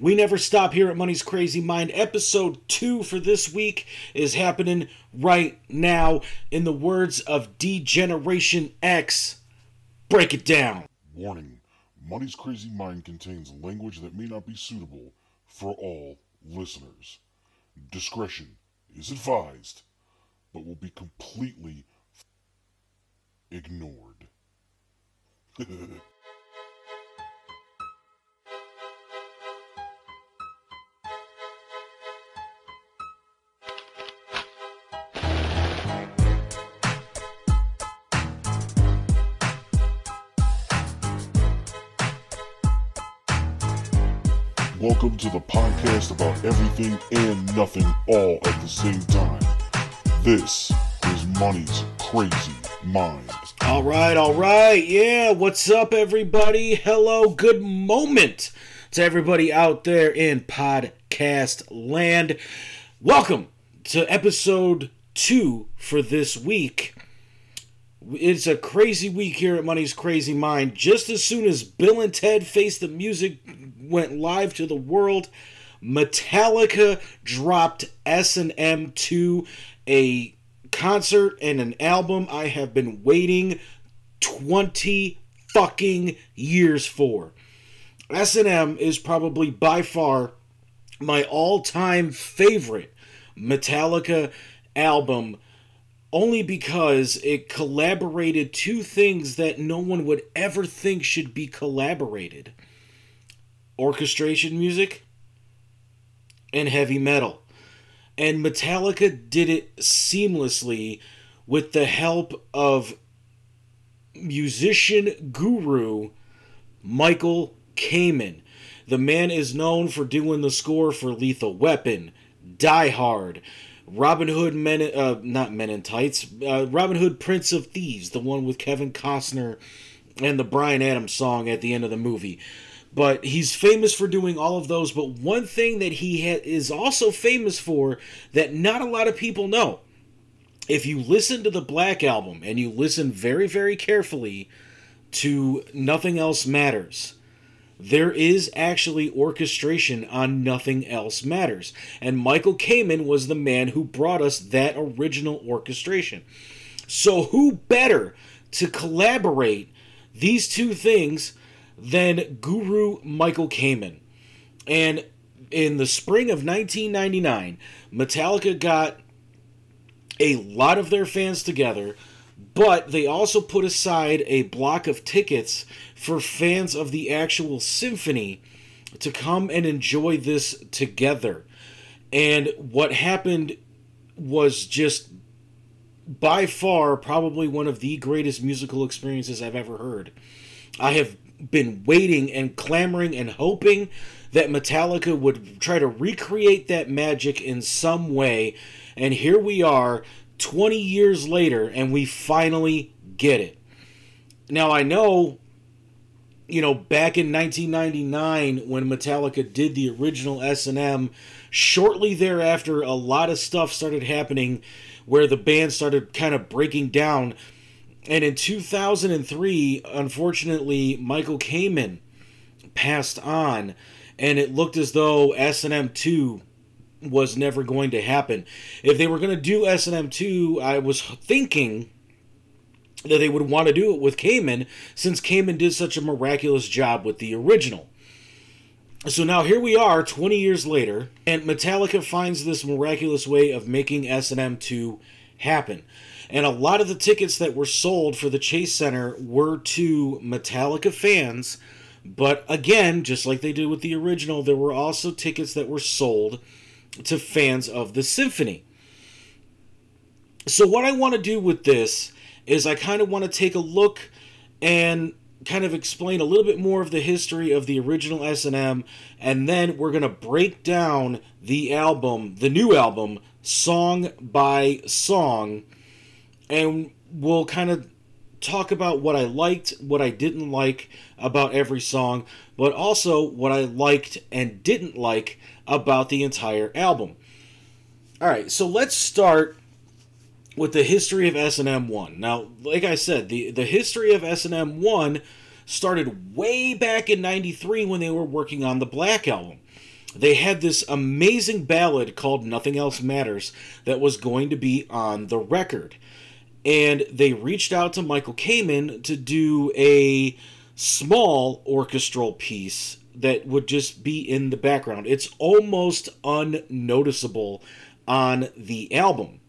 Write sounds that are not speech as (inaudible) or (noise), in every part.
We never stop here at Money's Crazy Mind. Episode 2 for this week is happening right now. In the words of D-Generation X, break it down. Warning Money's Crazy Mind contains language that may not be suitable for all listeners. Discretion is advised, but will be completely ignored. (laughs) Welcome to the podcast about everything and nothing all at the same time. This is Money's Crazy Mind. All right, all right. Yeah, what's up, everybody? Hello, good moment to everybody out there in podcast land. Welcome to episode two for this week. It's a crazy week here at Money's Crazy Mind. Just as soon as Bill and Ted Face the Music went live to the world, Metallica dropped S&M 2, a concert and an album I have been waiting 20 fucking years for. S&M is probably by far my all-time favorite Metallica album only because it collaborated two things that no one would ever think should be collaborated orchestration music and heavy metal. And Metallica did it seamlessly with the help of musician guru Michael Kamen. The man is known for doing the score for Lethal Weapon, Die Hard, Robin Hood Men, uh, not Men in Tights, uh, Robin Hood Prince of Thieves, the one with Kevin Costner and the Bryan Adams song at the end of the movie. But he's famous for doing all of those. But one thing that he ha- is also famous for that not a lot of people know, if you listen to the Black Album and you listen very, very carefully to Nothing Else Matters, there is actually orchestration on Nothing Else Matters. And Michael Kamen was the man who brought us that original orchestration. So, who better to collaborate these two things than Guru Michael Kamen? And in the spring of 1999, Metallica got a lot of their fans together, but they also put aside a block of tickets for fans of the actual symphony to come and enjoy this together. And what happened was just by far probably one of the greatest musical experiences I've ever heard. I have been waiting and clamoring and hoping that Metallica would try to recreate that magic in some way. And here we are 20 years later, and we finally get it. Now, I know, you know, back in 1999 when Metallica did the original S&M, shortly thereafter, a lot of stuff started happening where the band started kind of breaking down. And in 2003, unfortunately, Michael Kamen passed on, and it looked as though S&M 2 was never going to happen. If they were going to do S&M 2, I was thinking that they would want to do it with Kamen since Kamen did such a miraculous job with the original. So now here we are 20 years later and Metallica finds this miraculous way of making S&M 2 happen. And a lot of the tickets that were sold for the Chase Center were to Metallica fans, but again, just like they did with the original, there were also tickets that were sold to fans of the symphony. So, what I want to do with this is I kind of want to take a look and kind of explain a little bit more of the history of the original S&M and then we're going to break down the album, the new album, song by song and we'll kind of talk about what I liked, what I didn't like about every song, but also what I liked and didn't like about the entire album. All right, so let's start with the history of S&M 1. Now, like I said, the the history of S&M 1 started way back in 93 when they were working on the Black album. they had this amazing ballad called Nothing Else Matters that was going to be on the record. And they reached out to Michael Kamen to do a small orchestral piece that would just be in the background. It's almost unnoticeable on the album,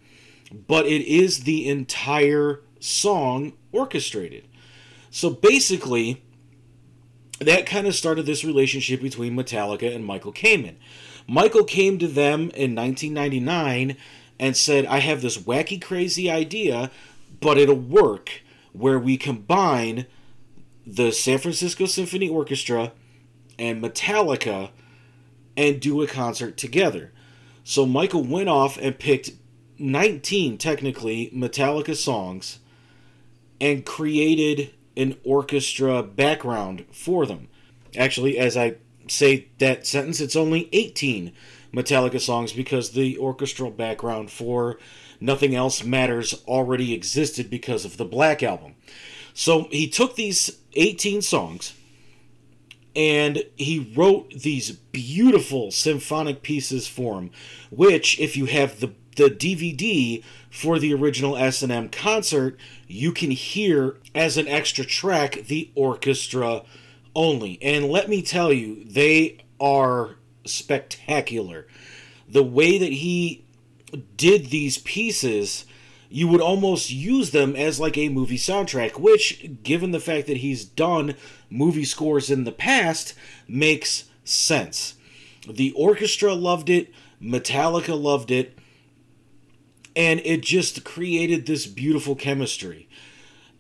but it is the entire song orchestrated. So basically, that kind of started this relationship between Metallica and Michael Kamen. Michael came to them in 1999 and said, I have this wacky, crazy idea, but it'll work where we combine the San Francisco Symphony Orchestra and Metallica and do a concert together. So Michael went off and picked 19 technically Metallica songs and created an orchestra background for them. Actually, as I say that sentence, it's only 18 Metallica songs because the orchestral background for Nothing Else Matters already existed because of the Black Album. So he took these 18 songs and he wrote these beautiful symphonic pieces for him, which, if you have the the DVD for the original S&M concert, you can hear as an extra track the orchestra only. And let me tell you, they are spectacular. The way that he did these pieces, you would almost use them as like a movie soundtrack, which, given the fact that he's done movie scores in the past, makes sense. The orchestra loved it, Metallica loved it, and it just created this beautiful chemistry.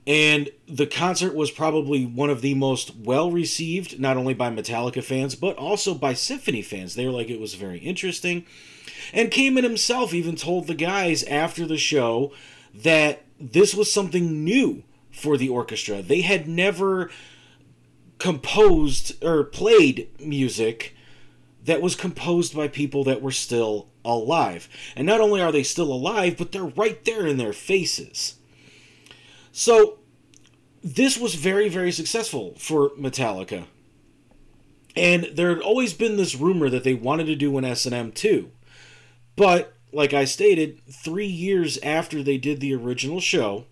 And the concert was probably one of the most well received, not only by Metallica fans, but also by symphony fans. They were like, it was very interesting. And Kamen himself even told the guys after the show that this was something new for the orchestra. They had never composed or played music that was composed by people that were still alive. And not only are they still alive, but they're right there in their faces. So, this was very, very successful for Metallica. And there had always been this rumor that they wanted to do an S&M too. But, like I stated, three years after they did the original show,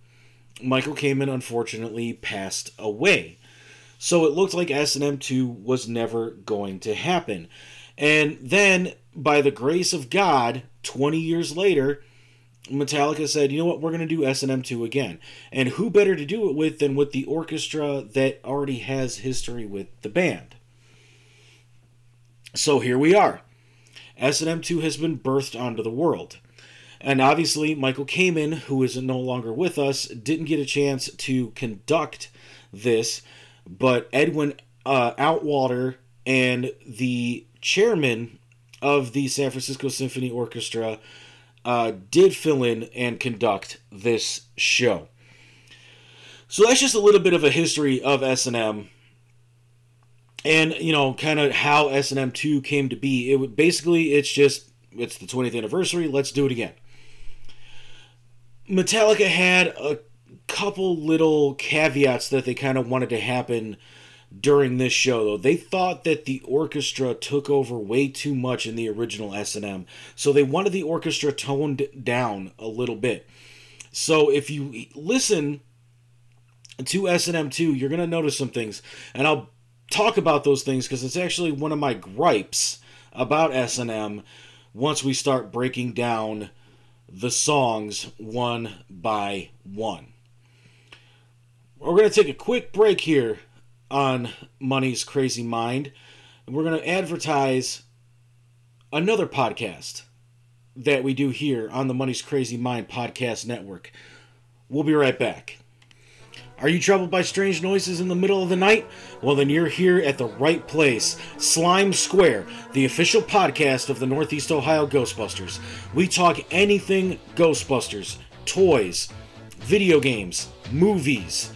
Michael Kamen unfortunately passed away. So it looked like S&M 2 was never going to happen. And then, by the grace of God, 20 years later, Metallica said, you know what, we're going to do S&M 2 again. And who better to do it with than with the orchestra that already has history with the band? So here we are. S&M 2 has been birthed onto the world. And obviously, Michael Kamen, who is no longer with us, didn't get a chance to conduct this, but Edwin uh, Outwater and the chairman of the San Francisco Symphony Orchestra, uh, did fill in and conduct this show. So that's just a little bit of a history of S&M and you know kind of how S&M 2 came to be. It would basically it's just it's the 20th anniversary, let's do it again. Metallica had a couple little caveats that they kind of wanted to happen during this show though they thought that the orchestra took over way too much in the original s&m so they wanted the orchestra toned down a little bit. So if you listen to s&m 2 you're going to notice some things. And i'll talk about those things because it's actually one of my gripes about s&m once we start breaking down the songs one by one. We're going to take a quick break here on Money's Crazy Mind. And We're going to advertise another podcast that we do here on the Money's Crazy Mind podcast network. We'll be right back. Are you troubled by strange noises in the middle of the night? Well, then you're here at the right place. Slime Square, the official podcast of the Northeast Ohio Ghostbusters. We talk anything Ghostbusters, toys, video games, movies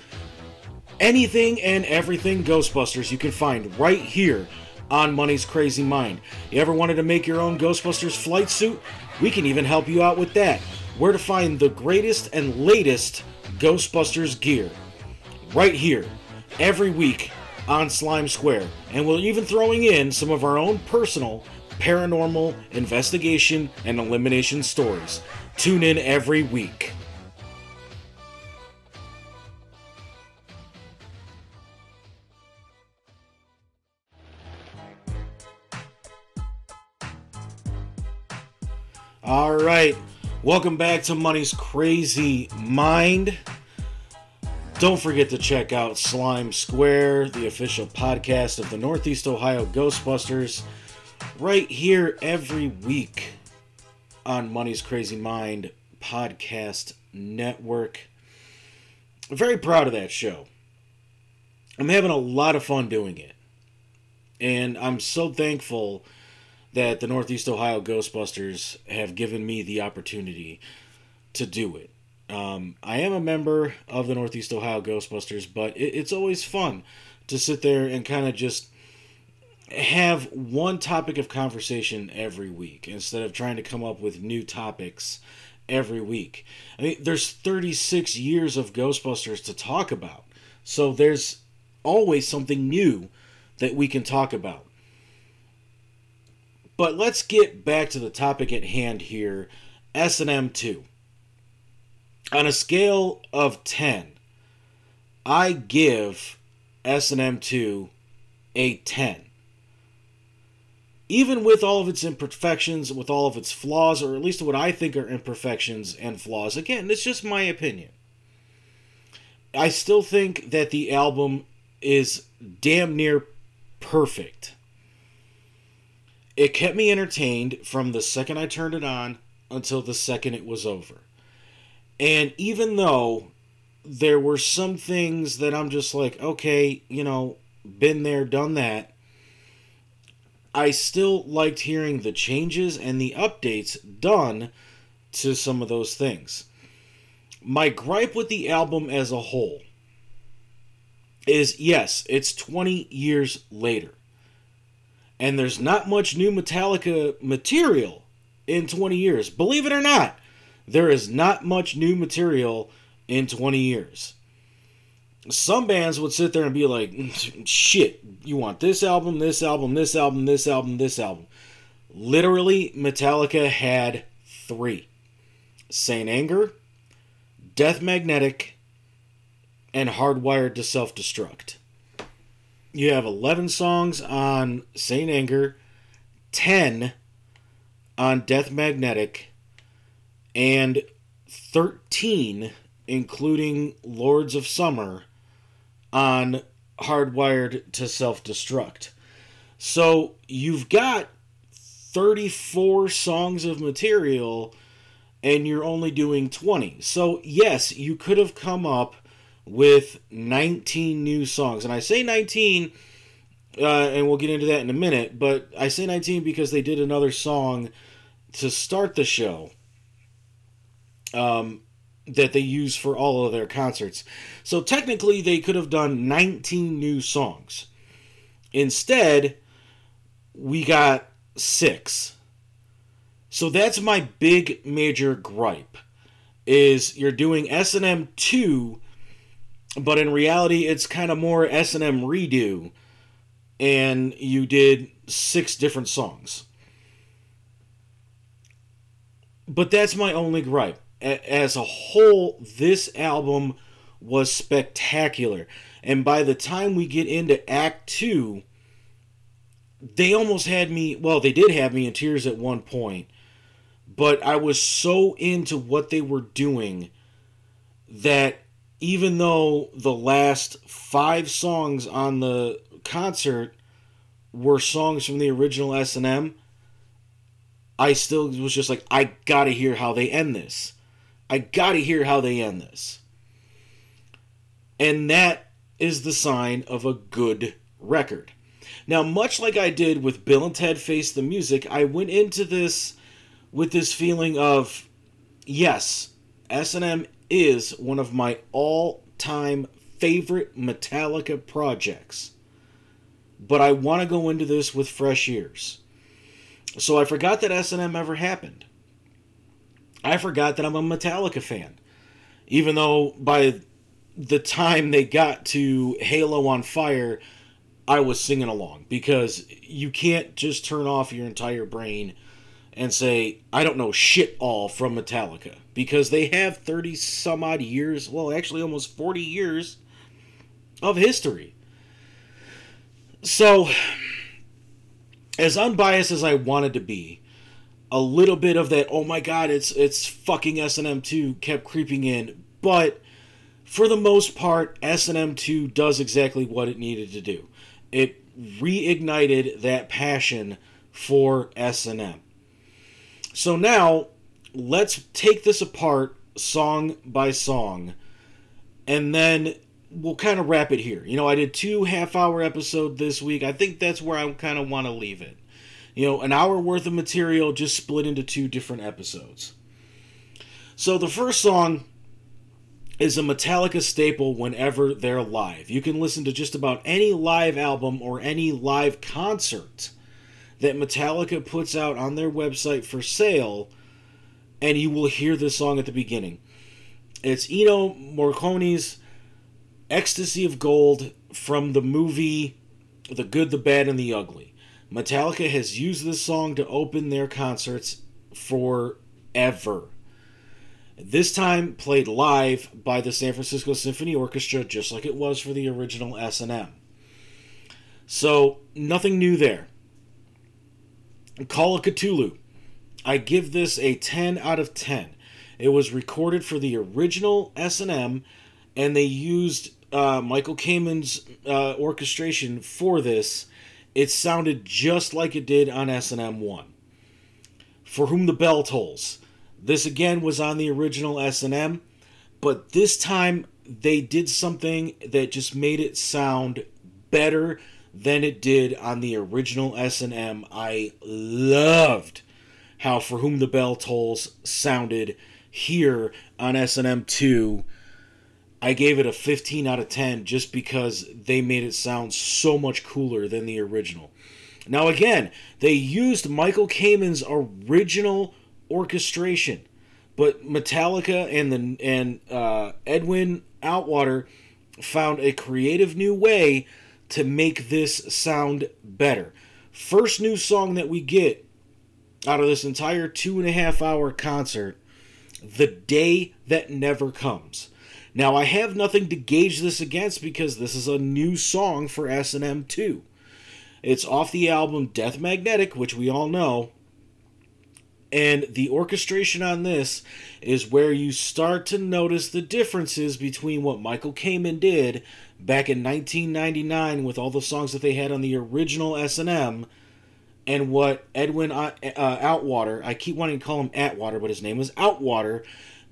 anything and everything Ghostbusters you can find right here on Money's Crazy Mind. You ever wanted to make your own Ghostbusters flight suit? We can even help you out with that. Where to find the greatest and latest Ghostbusters gear. Right here, every week on Slime Square, and we're even throwing in some of our own personal paranormal investigation and elimination stories. Tune in every week. All right. Welcome back to Money's Crazy Mind. Don't forget to check out Slime Square, the official podcast of the Northeast Ohio Ghostbusters, right here every week on Money's Crazy Mind podcast network. I'm very proud of that show. I'm having a lot of fun doing it. And I'm so thankful that the Northeast Ohio Ghostbusters have given me the opportunity to do it. Um, I am a member of the Northeast Ohio Ghostbusters, but it, it's always fun to sit there and kind of just have one topic of conversation every week instead of trying to come up with new topics every week. I mean, there's 36 years of Ghostbusters to talk about, so there's always something new that we can talk about. But let's get back to the topic at hand here S&M 2. On a scale of 10, I give S&M 2 a 10. Even with all of its imperfections, with all of its flaws, or at least what I think are imperfections and flaws, again, it's just my opinion. I still think that the album is damn near perfect. It kept me entertained from the second I turned it on until the second it was over. And even though there were some things that I'm just like, okay, you know, been there, done that, I still liked hearing the changes and the updates done to some of those things. My gripe with the album as a whole is yes, it's 20 years later and there's not much new Metallica material in 20 years. Believe it or not, there is not much new material in 20 years. Some bands would sit there and be like, mm, shit, you want this album, this album, this album, this album, this album. Literally, Metallica had three St. Anger, Death Magnetic, and Hardwired to Self Destruct you have 11 songs on St. Anger, 10 on Death Magnetic, and 13, including Lords of Summer, on Hardwired to Self Destruct. So you've got 34 songs of material and you're only doing 20. So, yes, you could have come up with 19 new songs. And I say 19, uh, and we'll get into that in a minute, but I say 19 because they did another song to start the show um, that they use for all of their concerts. So technically, they could have done 19 new songs. Instead, we got six. So that's my big major gripe is you're doing S&M 2 but in reality it's kind of more S&M redo and you did six different songs. But that's my only gripe. As a whole, this album was spectacular. And by the time we get into Act 2, they almost had me, well, they did have me in tears at one point, but I was so into what they were doing that even though the last five songs on the concert were songs from the original S&M, I still was just like, I gotta hear how they end this. I gotta hear how they end this. And that is the sign of a good record. Now, much like I did with Bill and Ted Face the Music, I went into this with this feeling of, yes, S&M is one of my all time favorite Metallica projects. But I want to go into this with fresh ears. So I forgot that S&M ever happened. I forgot that I'm a Metallica fan. Even though by the time they got to Halo on Fire, I was singing along because you can't just turn off your entire brain and say, I don't know shit all from Metallica because they have 30 some odd years, well, actually almost 40 years of history. So, as unbiased as I wanted to be, a little bit of that, oh my god, it's it's fucking S&M 2 kept creeping in, but for the most part, S&M 2 does exactly what it needed to do. It reignited that passion for S&M. So now, let's take this apart song by song, and then we'll kind of wrap it here. You know, I did two half hour episode this week. I think that's where I kind of want to leave it. You know, an hour worth of material just split into two different episodes. So the first song is a Metallica staple whenever they're live. You can listen to just about any live album or any live concert that Metallica puts out on their website for sale, and you will hear this song at the beginning. It's Ennio Morricone's Ecstasy of Gold from the movie The Good, the Bad, and the Ugly. Metallica has used this song to open their concerts forever. This time played live by the San Francisco Symphony Orchestra, just like it was for the original S&M. So, nothing new there. Call of Ktulu. I give this a 10 out of 10. It was recorded for the original S&M, and they used uh, Michael Kamen's uh, orchestration for this. It sounded just like it did on S&M 1. For Whom the Bell Tolls. This again was on the original S&M, but this time they did something that just made it sound better than it did on the original S&M. I loved how For Whom the Bell Tolls sounded here on S&M 2. I gave it a 15 out of 10 just because they made it sound so much cooler than the original. Now again, they used Michael Kamen's original orchestration, but Metallica and the and uh, Edwin Outwater found a creative new way to make this sound better. First new song that we get out of this entire two and a half hour concert, The Day That Never Comes. Now, I have nothing to gauge this against because this is a new song for S&M 2. It's off the album Death Magnetic, which we all know. And the orchestration on this is where you start to notice the differences between what Michael Kamen did back in 1999 with all the songs that they had on the original S&M and what Edwin uh, uh, Outwater, I keep wanting to call him Atwater, but his name was Outwater,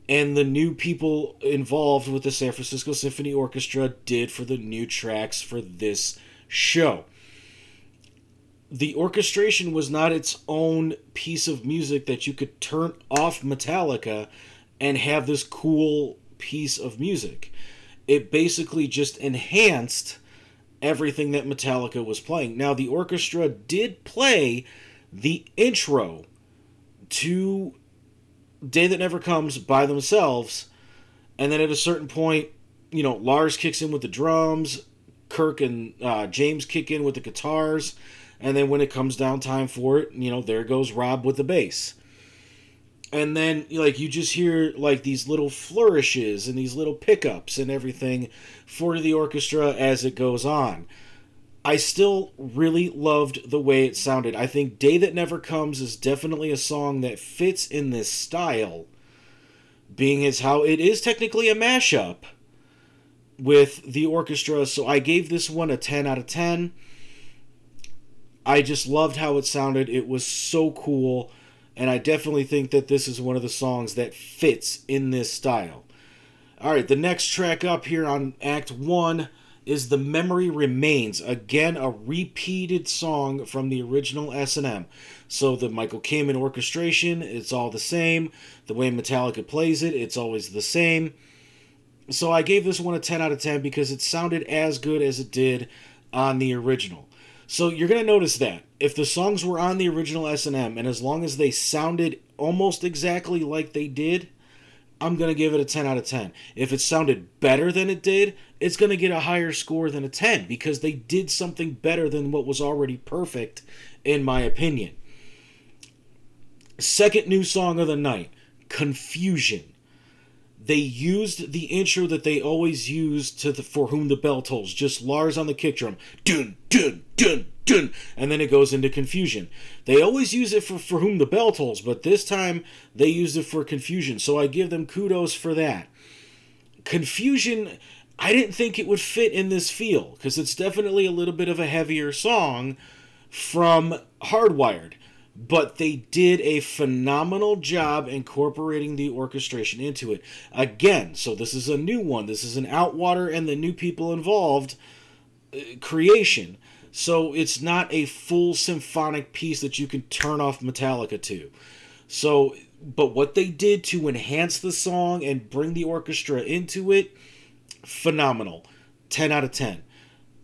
and the new people involved with the San Francisco Symphony Orchestra did for the new tracks for this show. The orchestration was not its own piece of music that you could turn off Metallica and have this cool piece of music it basically just enhanced everything that Metallica was playing. Now, the orchestra did play the intro to Day That Never Comes by themselves, and then at a certain point, you know, Lars kicks in with the drums, Kirk and uh, James kick in with the guitars, and then when it comes down time for it, you know, there goes Rob with the bass and then like you just hear like these little flourishes and these little pickups and everything for the orchestra as it goes on. I still really loved the way it sounded. I think day that never comes is definitely a song that fits in this style being as how it is technically a mashup with the orchestra. So i gave this one a 10 out of 10 i just loved how it sounded. It was so cool and I definitely think that this is one of the songs that fits in this style. All right, the next track up here on Act 1 is The Memory Remains. Again, a repeated song from the original S&M. So the Michael Kamen orchestration, it's all the same. The way Metallica plays it, it's always the same. So I gave this one a 10 out of 10 because it sounded as good as it did on the original. So you're going to notice that if the songs were on the original S&M and as long as they sounded almost exactly like they did I'm going to give it a 10 out of 10. If it sounded better than it did, it's going to get a higher score than a 10 because they did something better than what was already perfect, in my opinion. Second new song of the night Confusion. They used the intro that they always use to the For Whom the Bell Tolls, just Lars on the kick drum. Dun, dun, dun, dun, and then it goes into confusion. They always use it for For Whom the Bell Tolls, but this time they used it for confusion, so I give them kudos for that. Confusion, I didn't think it would fit in this feel, because it's definitely a little bit of a heavier song from Hardwired but they did a phenomenal job incorporating the orchestration into it. Again, so this is a new one. This is an Outwater and the new people involved uh, creation. So it's not a full symphonic piece that you can turn off Metallica to. So, but what they did to enhance the song and bring the orchestra into it, phenomenal. 10 out of 10.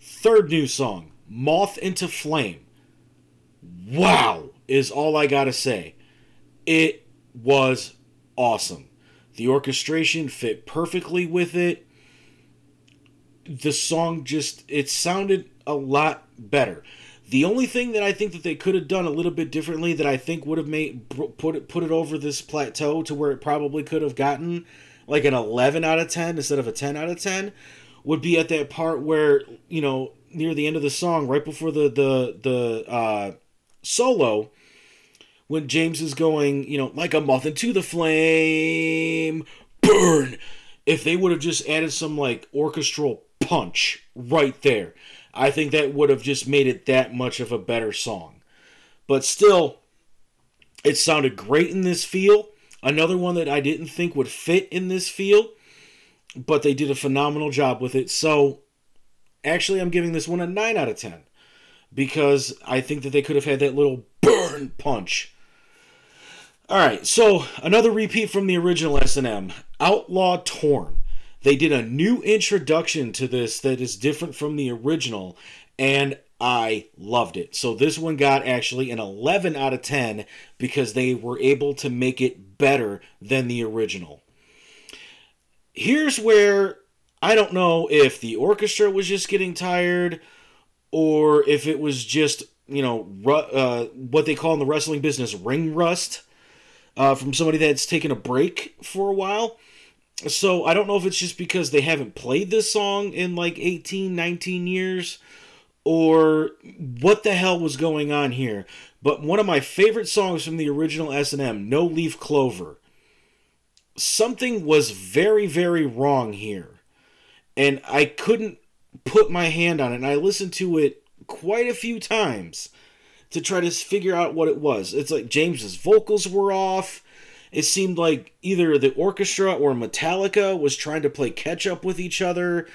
Third new song, Moth into Flame. Wow is all I gotta say. It was awesome. The orchestration fit perfectly with it. The song just it sounded a lot better. The only thing that I think that they could have done a little bit differently that I think would have made put it put it over this plateau to where it probably could have gotten like an 11 out of 10 instead of a 10 out of 10 would be at that part where, you know, near the end of the song right before the the the uh solo when James is going, you know, like a moth into the flame, burn. If they would have just added some like orchestral punch right there, I think that would have just made it that much of a better song. But still, it sounded great in this feel. Another one that I didn't think would fit in this feel, but they did a phenomenal job with it. So, actually, I'm giving this one a 9 out of 10 because I think that they could have had that little burn punch all right, so another repeat from the original S&M, Outlaw Torn. They did a new introduction to this that is different from the original, and I loved it. So this one got actually an 11 out of 10 because they were able to make it better than the original. Here's where I don't know if the orchestra was just getting tired or if it was just, you know, uh, what they call in the wrestling business ring rust uh, from somebody that's taken a break for a while. So I don't know if it's just because they haven't played this song in like 18, 19 years or what the hell was going on here. But one of my favorite songs from the original S&M, No Leaf Clover. Something was very, very wrong here. And I couldn't put my hand on it. And I listened to it quite a few times to try to figure out what it was. It's like James's vocals were off. It seemed like either the orchestra or Metallica was trying to play catch up with each other.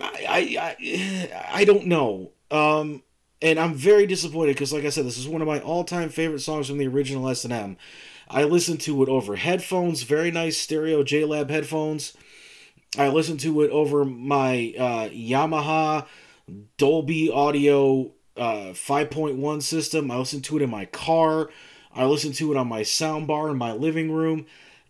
I I I, don't know. Um, and I'm very disappointed because, like I said, this is one of my all-time favorite songs from the original S&M. I listened to it over headphones, very nice stereo JLab headphones. I listened to it over my uh, Yamaha Dolby Audio uh, 5.1 system. I listen to it in my car. I listen to it on my soundbar in my living room.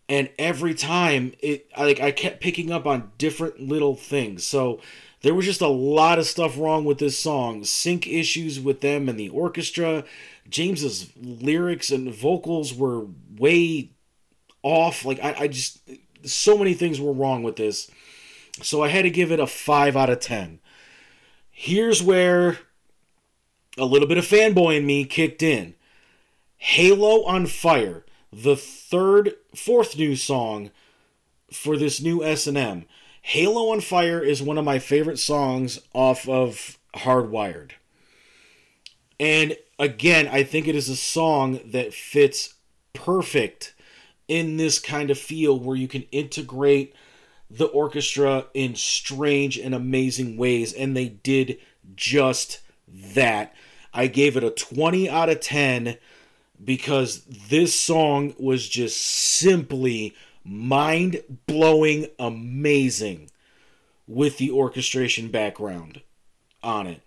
And every time it I, like I kept picking up on different little things. So there was just a lot of stuff wrong with this song. Sync issues with them and the orchestra. James's lyrics and vocals were way off. Like I, I just so many things were wrong with this. So I had to give it a 5 out of 10. Here's where a little bit of fanboy in me kicked in. Halo on Fire, the third, fourth new song for this new S&M. Halo on Fire is one of my favorite songs off of Hardwired. And again, I think it is a song that fits perfect in this kind of feel where you can integrate the orchestra in strange and amazing ways. And they did just that. I gave it a 20 out of 10 because this song was just simply mind blowing amazing with the orchestration background on it.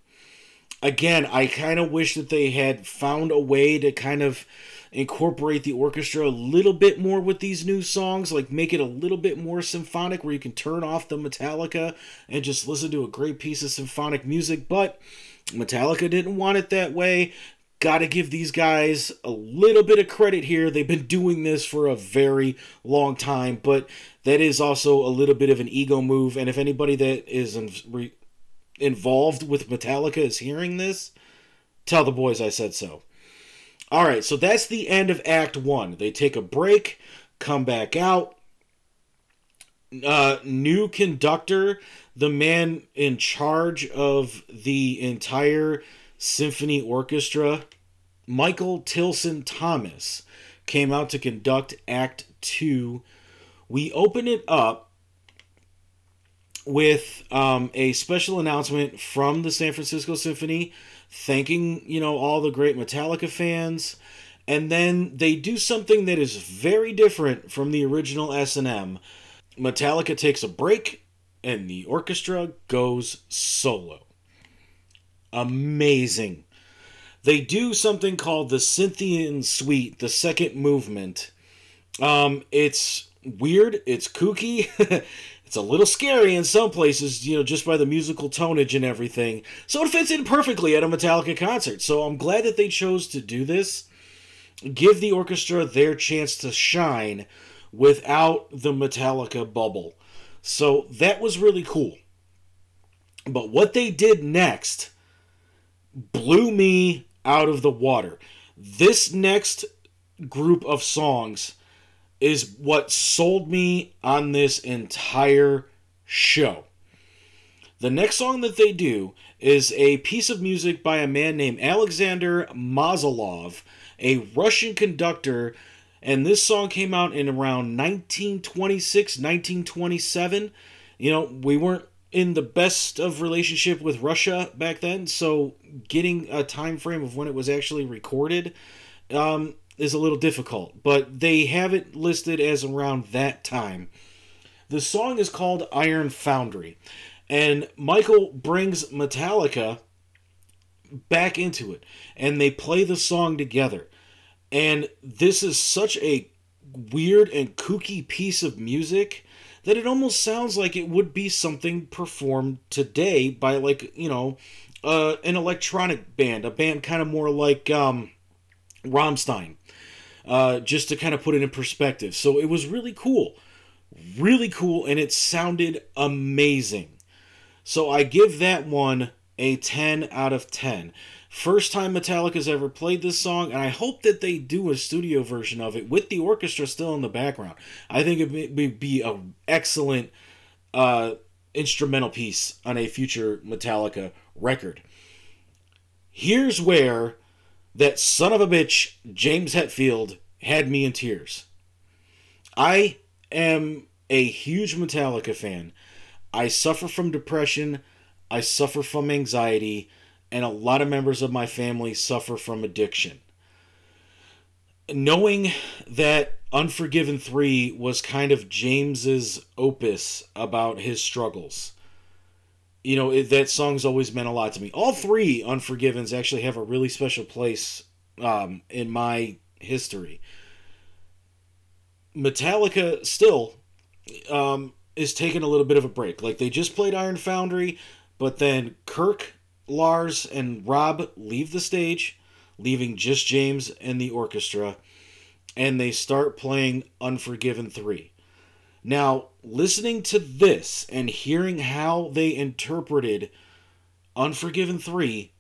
again, I kind of wish that they had found a way to kind of incorporate the orchestra a little bit more with these new songs, like make it a little bit more symphonic where you can turn off the Metallica and just listen to a great piece of symphonic music. But Metallica didn't want it that way. Got to give these guys a little bit of credit here. They've been doing this for a very long time, but that is also a little bit of an ego move. And if anybody that is involved with Metallica is hearing this, tell the boys I said so. All right, so that's the end of Act One. They take a break, come back out. Uh, new conductor, the man in charge of the entire symphony orchestra, Michael Tilson Thomas, came out to conduct Act Two. We open it up with um, a special announcement from the San Francisco Symphony thanking, you know, all the great Metallica fans. And then they do something that is very different from the original S&M. Metallica takes a break and the orchestra goes solo. Amazing. They do something called the Scythian Suite, the second movement. Um, it's weird, it's kooky, (laughs) It's a little scary in some places, you know, just by the musical tonage and everything. So it fits in perfectly at a Metallica concert. So I'm glad that they chose to do this. Give the orchestra their chance to shine without the Metallica bubble. So that was really cool. But what they did next blew me out of the water. This next group of songs is what sold me on this entire show. The next song that they do is a piece of music by a man named Alexander Mosolov, a Russian conductor, and this song came out in around 1926, 1927. You know, we weren't in the best of relationship with Russia back then, so getting a time frame of when it was actually recorded um, is a little difficult, but they have it listed as around that time. The song is called Iron Foundry, and Michael brings Metallica back into it, and they play the song together. And this is such a weird and kooky piece of music that it almost sounds like it would be something performed today by like you know uh, an electronic band, a band kind of more like um, Rammstein uh, just to kind of put it in perspective. So it was really cool. Really cool, and it sounded amazing. So I give that one a 10 out of 10. First time Metallica's ever played this song, and I hope that they do a studio version of it with the orchestra still in the background. I think it would be an excellent uh, instrumental piece on a future Metallica record. Here's where that son of a bitch, James Hetfield, had me in tears. I am a huge Metallica fan. I suffer from depression, I suffer from anxiety, and a lot of members of my family suffer from addiction. Knowing that Unforgiven 3 was kind of James's opus about his struggles you know it, that song's always meant a lot to me. All three Unforgivens actually have a really special place um, in my history. Metallica still um, is taking a little bit of a break. Like they just played Iron Foundry, but then Kirk, Lars, and Rob leave the stage, leaving just James and the orchestra, and they start playing Unforgiven 3. Now, listening to this and hearing how they interpreted Unforgiven 3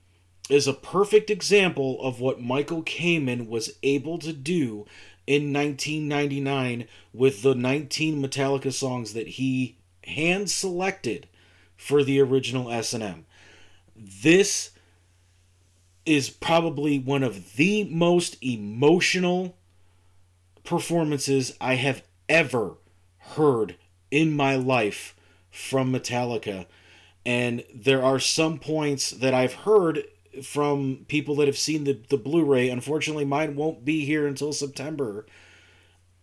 is a perfect example of what Michael Kamen was able to do in 1999 with the 19 Metallica songs that he hand selected for the original S&M. This is probably one of the most emotional performances I have ever heard in my life from Metallica. And there are some points that I've heard from people that have seen the, the Blu ray. Unfortunately, mine won't be here until September.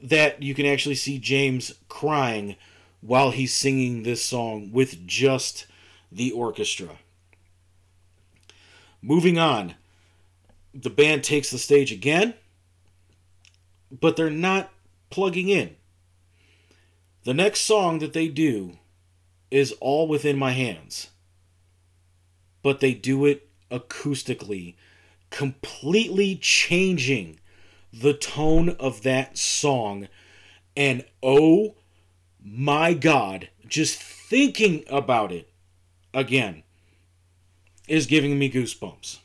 That you can actually see James crying while he's singing this song with just the orchestra. Moving on, the band takes the stage again, but they're not plugging in. The next song that they do is All Within My Hands, but they do it acoustically, completely changing the tone of that song. And oh my God, just thinking about it again is giving me goosebumps.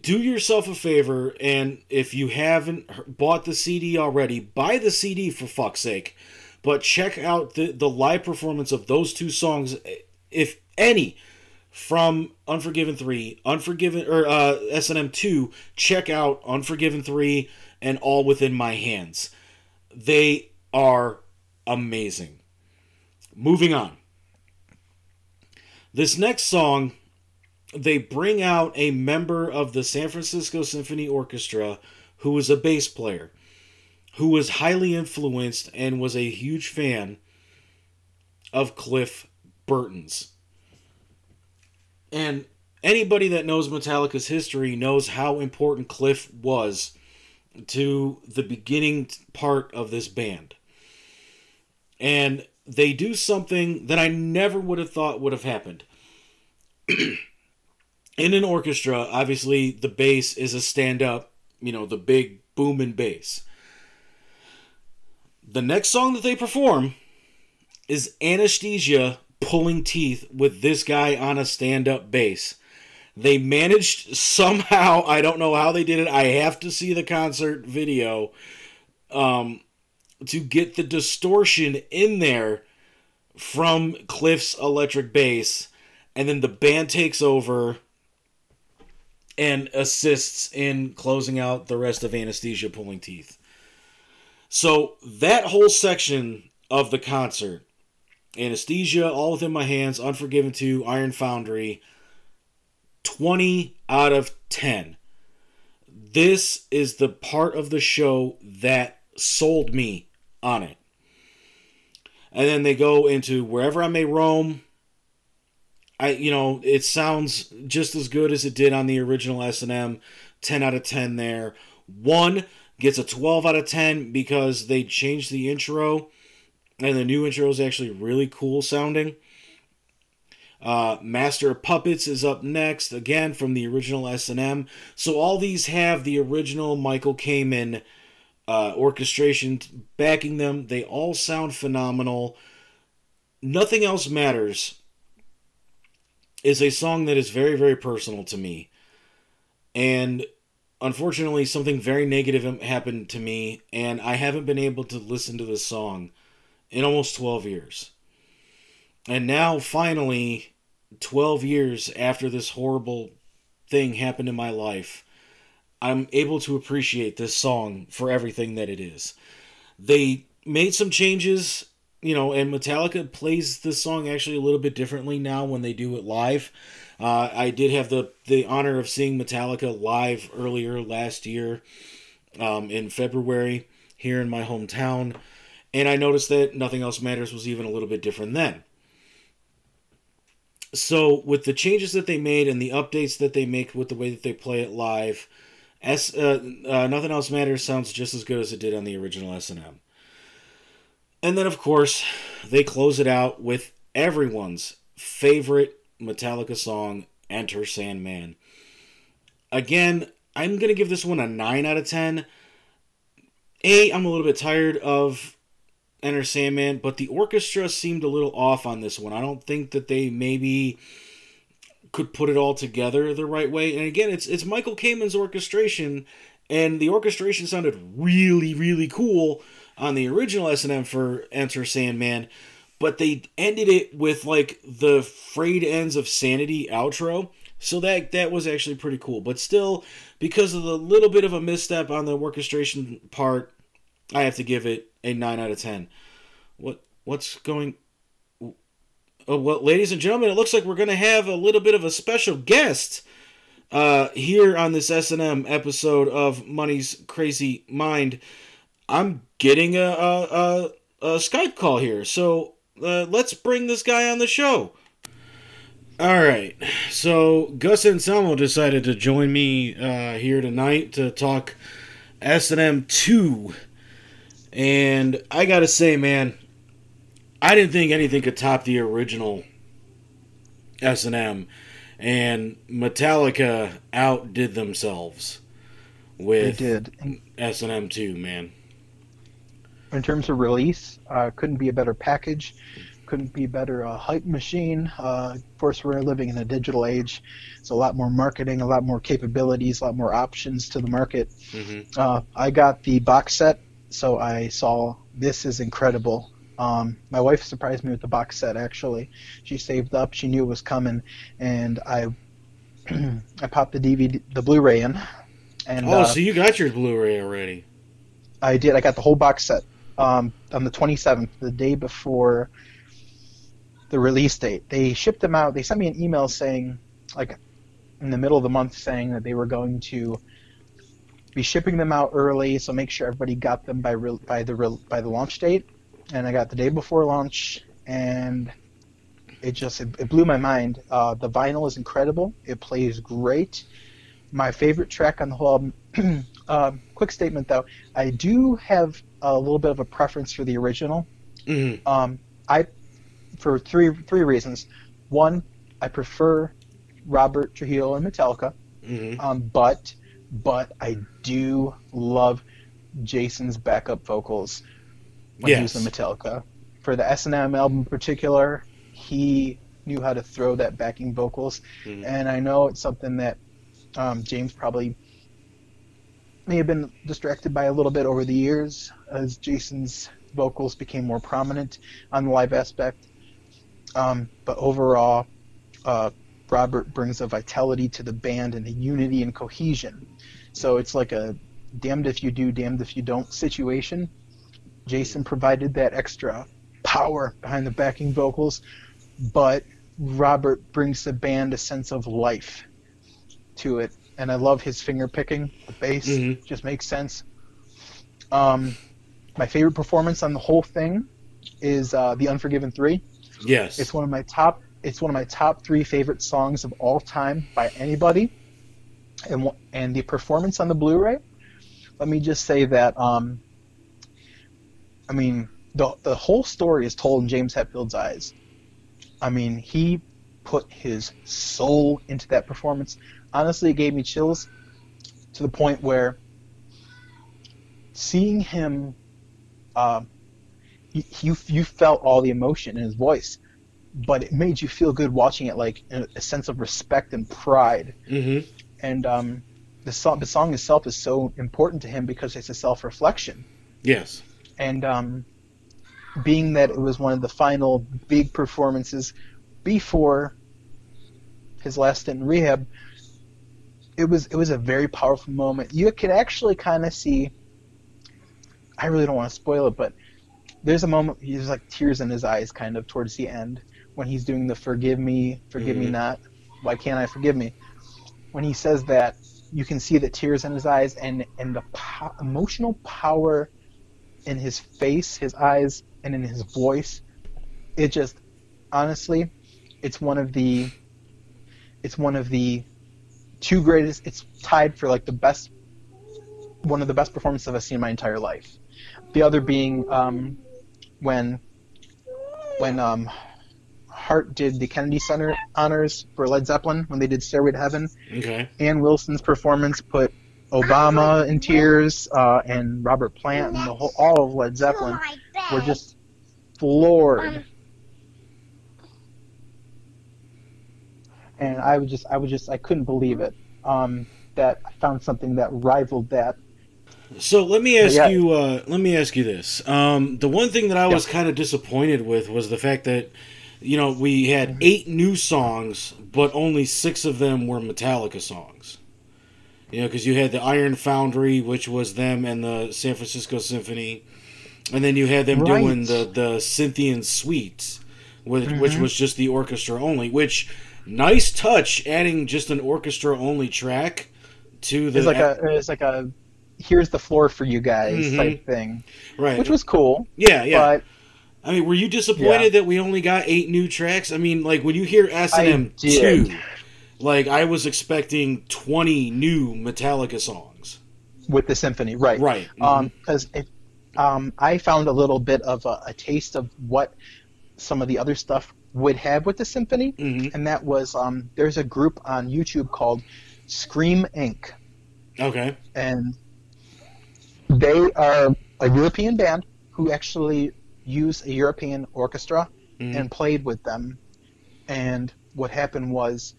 Do yourself a favor, and if you haven't bought the CD already, buy the CD for fuck's sake. But check out the, the live performance of those two songs, if any, from Unforgiven 3, Unforgiven, or uh, S&M 2. Check out Unforgiven 3 and All Within My Hands. They are amazing. Moving on. This next song, they bring out a member of the San Francisco Symphony Orchestra who was a bass player, who was highly influenced and was a huge fan of Cliff Burton's. And anybody that knows Metallica's history knows how important Cliff was to the beginning part of this band. And they do something that I never would have thought would have happened. (clears throat) In an orchestra, obviously the bass is a stand up, you know, the big booming bass. The next song that they perform is Anesthesia pulling teeth with this guy on a stand up bass. They managed somehow, I don't know how they did it. I have to see the concert video um, to get the distortion in there from Cliff's electric bass. And then the band takes over and assists in closing out the rest of Anesthesia Pulling Teeth. So that whole section of the concert Anesthesia, All Within My Hands, Unforgiven 2, Iron Foundry. 20 out of 10. This is the part of the show that sold me on it. And then they go into Wherever I May Roam. I you know, it sounds just as good as it did on the original S&M. 10 out of 10 there. 1 gets a 12 out of 10 because they changed the intro and the new intro is actually really cool sounding. Uh, Master of Puppets is up next, again from the original S&M. So all these have the original Michael Kamen uh, orchestration backing them. They all sound phenomenal. Nothing Else Matters is a song that is very, very personal to me. And unfortunately, something very negative happened to me, and I haven't been able to listen to this song in almost 12 years. And now, finally, 12 years after this horrible thing happened in my life, I'm able to appreciate this song for everything that it is. They made some changes, you know, and Metallica plays this song actually a little bit differently now when they do it live. Uh, I did have the, the honor of seeing Metallica live earlier last year um, in February here in my hometown. And I noticed that Nothing Else Matters was even a little bit different then. So, with the changes that they made and the updates that they make with the way that they play it live, S, uh, uh, Nothing Else Matters sounds just as good as it did on the original S&M. And then, of course, they close it out with everyone's favorite Metallica song, Enter Sandman. Again, I'm going to give this one a 9 out of 10. A, I'm a little bit tired of Enter Sandman, but the orchestra seemed a little off on this one. I don't think that they maybe could put it all together the right way. And again, it's it's Michael Kamen's orchestration, and the orchestration sounded really really cool on the original S&M for Enter Sandman, but they ended it with like the frayed ends of Sanity outro. So that that was actually pretty cool. But still, because of the little bit of a misstep on the orchestration part, I have to give it a 9 out of 10. What what's going Oh, well, ladies and gentlemen, it looks like we're going to have a little bit of a special guest uh, here on this S&M episode of Money's Crazy Mind. I'm getting a, a, a, a Skype call here, so uh, let's bring this guy on the show. All right. So Gus Anselmo decided to join me uh, here tonight to talk S and M two, and I gotta say, man, I didn't think anything could top the original S and M, and Metallica outdid themselves They with did. S and M two, man. in terms of release, uh, couldn't be a better package. Couldn't be a better uh, hype machine. Uh, of course, we're living in a digital age, so a lot more marketing, a lot more capabilities, a lot more options to the market. hmm Uh, I got the box set, so I saw this is incredible. Um, my wife surprised me with the box set. Actually, she saved up. She knew it was coming, and I (clears throat) I popped the DVD, the Blu-ray in, and Oh, uh, so you got your Blu-ray already? I did. I got the whole box set um, on the 27th, the day before the release date. They shipped them out. They sent me an email saying, like, in the middle of the month, saying that they were going to be shipping them out early, so make sure everybody got them by re- by the re- by the launch date. And I got the day before launch, and it just it, it blew my mind. Uh, the vinyl is incredible. It plays great. My favorite track on the whole album. (clears throat) um, quick statement though, I do have a little bit of a preference for the original. hmm Um, I, for three three reasons. One, I prefer Robert Trujillo and Metallica, hmm um, but but I do love Jason's backup vocals when he was in Metallica. For the S and M album in particular, he knew how to throw that backing vocals, Mhm. and I know it's something that um, James probably may have been distracted by a little bit over the years as Jason's vocals became more prominent on the live aspect. Um, but overall, uh, Robert brings a vitality to the band and a unity and cohesion. So it's like a damned if you do, damned if you don't situation. Jason provided that extra power behind the backing vocals, but Robert brings the band a sense of life to it. And I love his finger picking. The bass Mhm. just makes sense. Um, my favorite performance on the whole thing is uh, the Unforgiven Three. Yes. It's one of my top. It's one of my top three favorite songs of all time by anybody. And and the performance on the Blu-ray. Let me just say that. Um, I mean, the the whole story is told in James Hetfield's eyes. I mean, he put his soul into that performance. Honestly, it gave me chills to the point where seeing him, uh, you, you felt all the emotion in his voice, but it made you feel good watching it, like a, a sense of respect and pride. hmm And um, the song the song itself is so important to him because it's a self reflection Yes. And um, being that it was one of the final big performances before his last stint in rehab, it was it was a very powerful moment. You could actually kind of see. I really don't want to spoil it, but there's a moment there's like tears in his eyes, kind of towards the end when he's doing the "Forgive me, forgive me Mhm. not, why can't I forgive me?" When he says that, you can see the tears in his eyes and and the po- emotional power in his face, his eyes, and in his voice. It just, honestly, it's one of the, it's one of the two greatest. It's tied for like the best, one of the best performances I've seen in my entire life. The other being um, when, when um, Hart did the Kennedy Center honors for Led Zeppelin when they did Stairway to Heaven. Okay. Ann Wilson's performance put Obama in tears, uh, and Robert Plant and the whole all of Led Zeppelin were just floored. And I was just, I was just, I couldn't believe it. Um, that I found something that rivaled that. So let me ask Yeah. you. Uh, let me ask you this. Um, the one thing that I was kind of disappointed with was the fact that, you know, we had eight new songs, but only six of them were Metallica songs. You know, because you had the Iron Foundry, which was them, and the San Francisco Symphony, and then you had them Right. doing the the Cynthian Suites, which, which Mhm. was just the orchestra only. Which nice touch, adding just an orchestra only track to the It's like a, it's like a, here's the floor for you guys Mhm. type thing, right, which was cool. yeah, yeah. But I mean, were you disappointed that we only got eight new tracks? I mean, like when you hear S and M two. Like I was expecting twenty new Metallica songs. with the symphony, right? Right. Um, because if um, I found a little bit of a, a taste of what some of the other stuff would have with the symphony, Mhm. and that was um, there's a group on YouTube called Scream Inc. Okay. and they are a European band who actually used a European orchestra Mhm. and played with them. And what happened was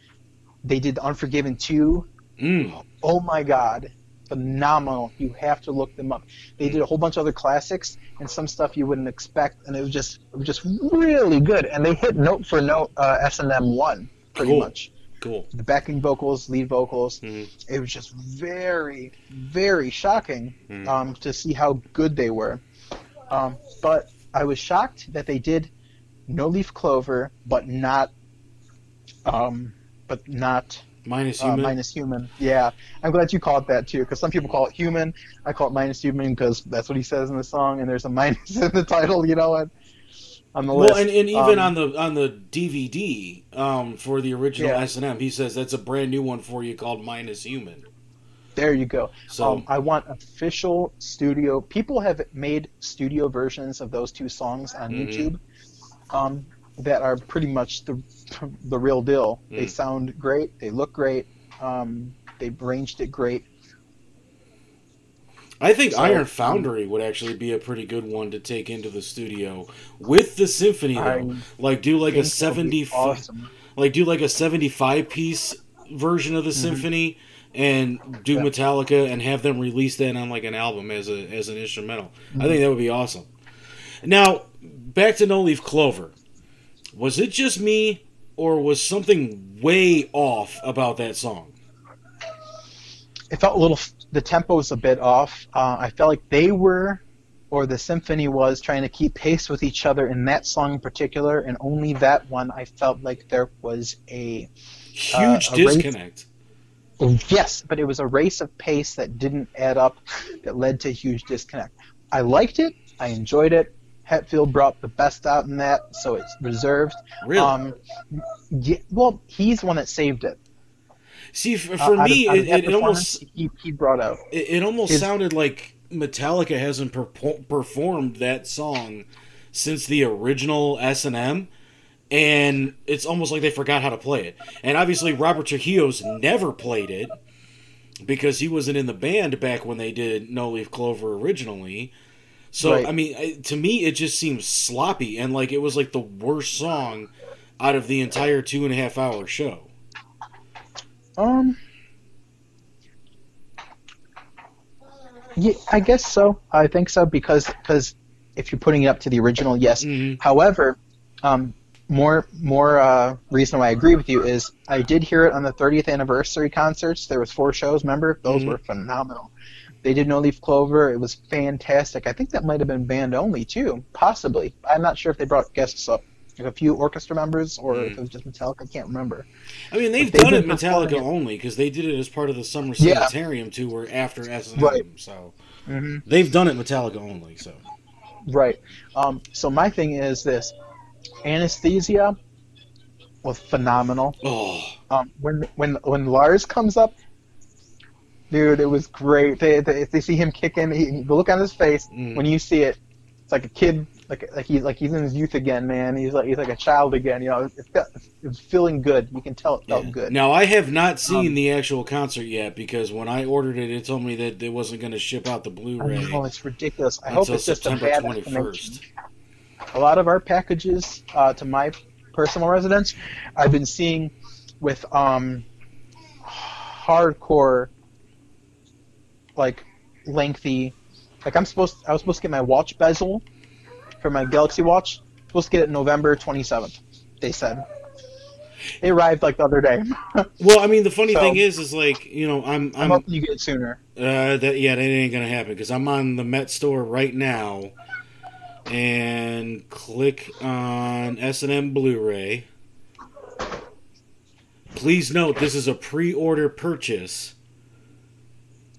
they did Unforgiven 2. Mm. Oh my god, phenomenal. You have to look them up. They did a whole bunch of other classics and some stuff you wouldn't expect and it was just it was just really good and they hit note for note uh, S&M 1 pretty Cool. much Cool. the backing vocals, lead vocals. Mhm. It was just very, very shocking Mhm. um, to see how good they were. Um, but I was shocked that they did No Leaf Clover, but not, um, but not Minus uh, human. minus human. Yeah, I'm glad you call it that too, because some people call it human. I call it minus human because that's what he says in the song, and there's a (laughs) minus in the title. You know what? On the well, list. and, and even Um, on the on the DVD um, for the original Yeah. S and M, he says that's a brand new one for you called Minus Human. There you go. So um, I want official studio. People have made studio versions of those two songs on Mhm. YouTube um, that are pretty much the the real deal. They Mm. sound great. They look great. Um, they arranged it great. I think So, Iron um, Foundry would actually be a pretty good one to take into the studio with the symphony though. I like do like a think that'll be 75 awesome. like do like a 75 piece version of the symphony and do Mm-hmm. Yeah. Metallica and have them release that on like an album as a as an instrumental. Mm-hmm. I think that would be awesome. Now, back to No Leaf Clover. Was it just me or was something way off about that song? It felt a little. The tempo was a bit off. Uh, I felt like they were, or the symphony was, trying to keep pace with each other in that song in particular, and only that one. I felt like there was a Huge Uh, a race- disconnect. Yes, but it was a race of pace that didn't add up that led to a huge disconnect. I liked it. I enjoyed it. Hetfield brought the best out in that, so it's reserved. Really? Um, yeah, well, he's the one that saved it. See, for, Uh, for out of- me, out of it, it, almost he, he brought out. it, it almost His- sounded like Metallica hasn't perpo- performed that song since the original S and M, and it's almost like they forgot how to play it. And obviously, Robert Trujillo's never played it because he wasn't in the band back when they did No Leaf Clover originally. So Right. I mean, to me, it just seems sloppy and like it was like the worst song out of the entire two and a half hour show. Um. Yeah, I guess so. I think so because because if you're putting it up to the original, yes. Mhm. However, um, more more uh, reason why I agree with you is I did hear it on the 30th anniversary concerts. There was four shows. Remember, those Mhm. were phenomenal. They did No Leaf Clover. It was fantastic. I think that might have been band only too, possibly. I'm not sure if they brought guests up, like a few orchestra members, or if Mm. it was just Metallica. I can't remember. I mean, they've they've done it Metallica only because they did it as part of the Summer Yeah. Sanitarium tour after S and Right. So hmm they've done it Metallica only. So Right. Um, so my thing is this: anesthesia was phenomenal. oh, Um, when when when Lars comes up, dude, it was great. They, they, they see him kicking, he, the look on his face Mm. when you see it, it's like a kid, like like he's like he's in his youth again, man. He's like he's like a child again. You know, it, it, feeling good. You can tell it felt yeah. good. Now I have not seen Um, the actual concert yet because when I ordered it, it told me that it wasn't going to ship out the Blu-ray Oh, it's ridiculous. I hope it's just a September bad twenty explanation. a lot of our packages uh, to my personal residence I've been seeing with um, hardcore like lengthy like I'm supposed I was supposed to get my watch bezel for my Galaxy watch. Supposed to get it November 27th they said. It arrived like the other day. (laughs) Well, I mean, the funny So- thing is, is like you know, I'm I'm I'm hoping you get it sooner. Uh, that yeah, that ain't gonna happen because I'm on the Met store right now, and click on S and M Blu-ray. Please note this is a pre-order purchase,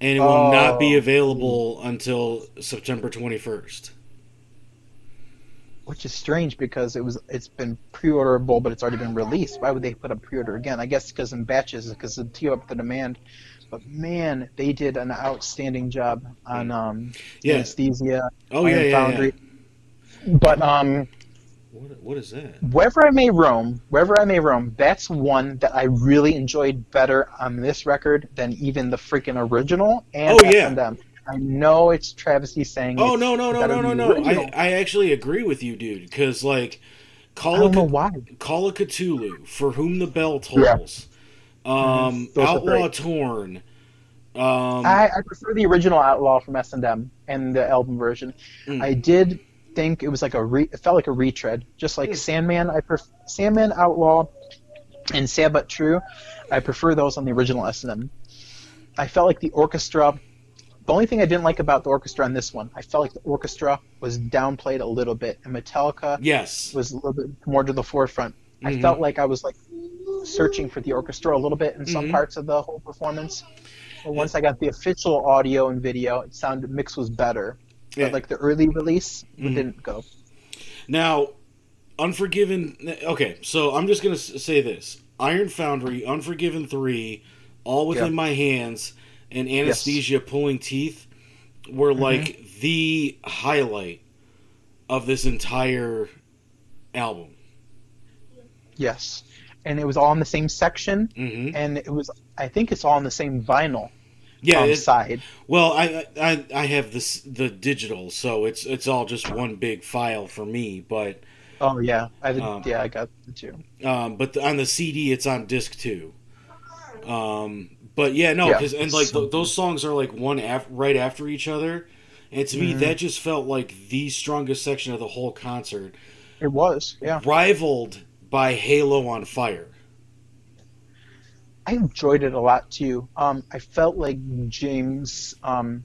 and it will not be Oh. available until September 21st. which is strange because it was it's been pre-orderable, but it's already been released. Why would they put a pre-order again? I guess because in batches, because to keep up the demand. But man, they did an outstanding job on um, Yeah. anesthesia. Oh yeah, Iron yeah, yeah. Foundry. But um, What, what is that? wherever I may roam, wherever I may roam, that's one that I really enjoyed better on this record than even the freaking original and Oh, yeah. I know it's travesty saying. Oh no no no no no no! I, I actually agree with you, dude. Because like, Call of, why. Call of Cthulhu, For Whom the Bell Yeah. Tolls, um, are Outlaw. Torn. Um, I, I prefer the original Outlaw from S&M and the album version. Mm. I did think it was like a re- it felt like a retread, just like Hmm. Sandman. I pref- Sandman Outlaw and Sad But True. I prefer those on the original S&M. I felt like the orchestra. The only thing I didn't like about the orchestra on this one, I felt like the orchestra was downplayed a little bit, and Metallica yes. was a little bit more to the forefront. I Mhm. felt like I was like searching for the orchestra a little bit in some Mhm. parts of the whole performance. But once I got the official audio and video, it sounded mix was better. Yeah. Like the early release, Mhm. didn't go. Now, Unforgiven. Okay, so I'm just gonna say this: Iron Foundry, Unforgiven three, All Within Yeah. My Hands, and Anesthesia Pulling Teeth were Mm-hmm. like the highlight of this entire album. Yes, and it was all in the same section, hmm and it was I think it's all in the same vinyl Yeah. it- side. well, I, I I have this the digital, so it's it's all just one big file for me. But Oh yeah, I did, Um, yeah I got the two. um, but on the CD, it's on disc two. Um, but yeah, no, Yeah. 'cause- and like th- those songs are like one af- right after each other, and to me Mhm. that just felt like the strongest section of the whole concert, It was yeah. rivaled by Halo on Fire. I enjoyed it a lot too. Um, I felt like James um,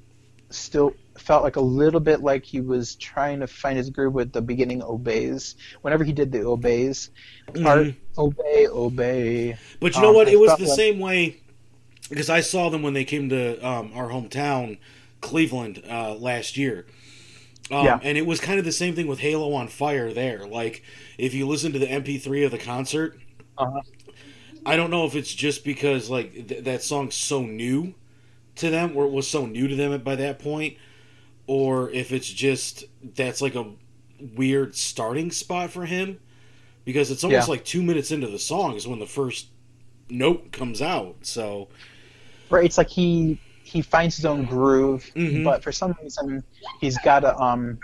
still felt like a little bit like he was trying to find his groove with the beginning obeys. Whenever he did the obeys part, Mhm. obey, obey. But you know Um, what? I It was the like- same way because I saw them when they came to um, our hometown, Cleveland, uh, last year. Um, Yeah. And it was kind of the same thing with Halo on Fire there. Like, if you listen to the MP3 of the concert, Uh-huh. I don't know if it's just because, like, th- that song's so new to them, or it was so new to them by that point, or if it's just that's like a weird starting spot for him. Because it's almost Yeah. like two minutes into the song is when the first note comes out. So Right, it's like he he finds his own groove, Mhm. but for some reason he's got to um,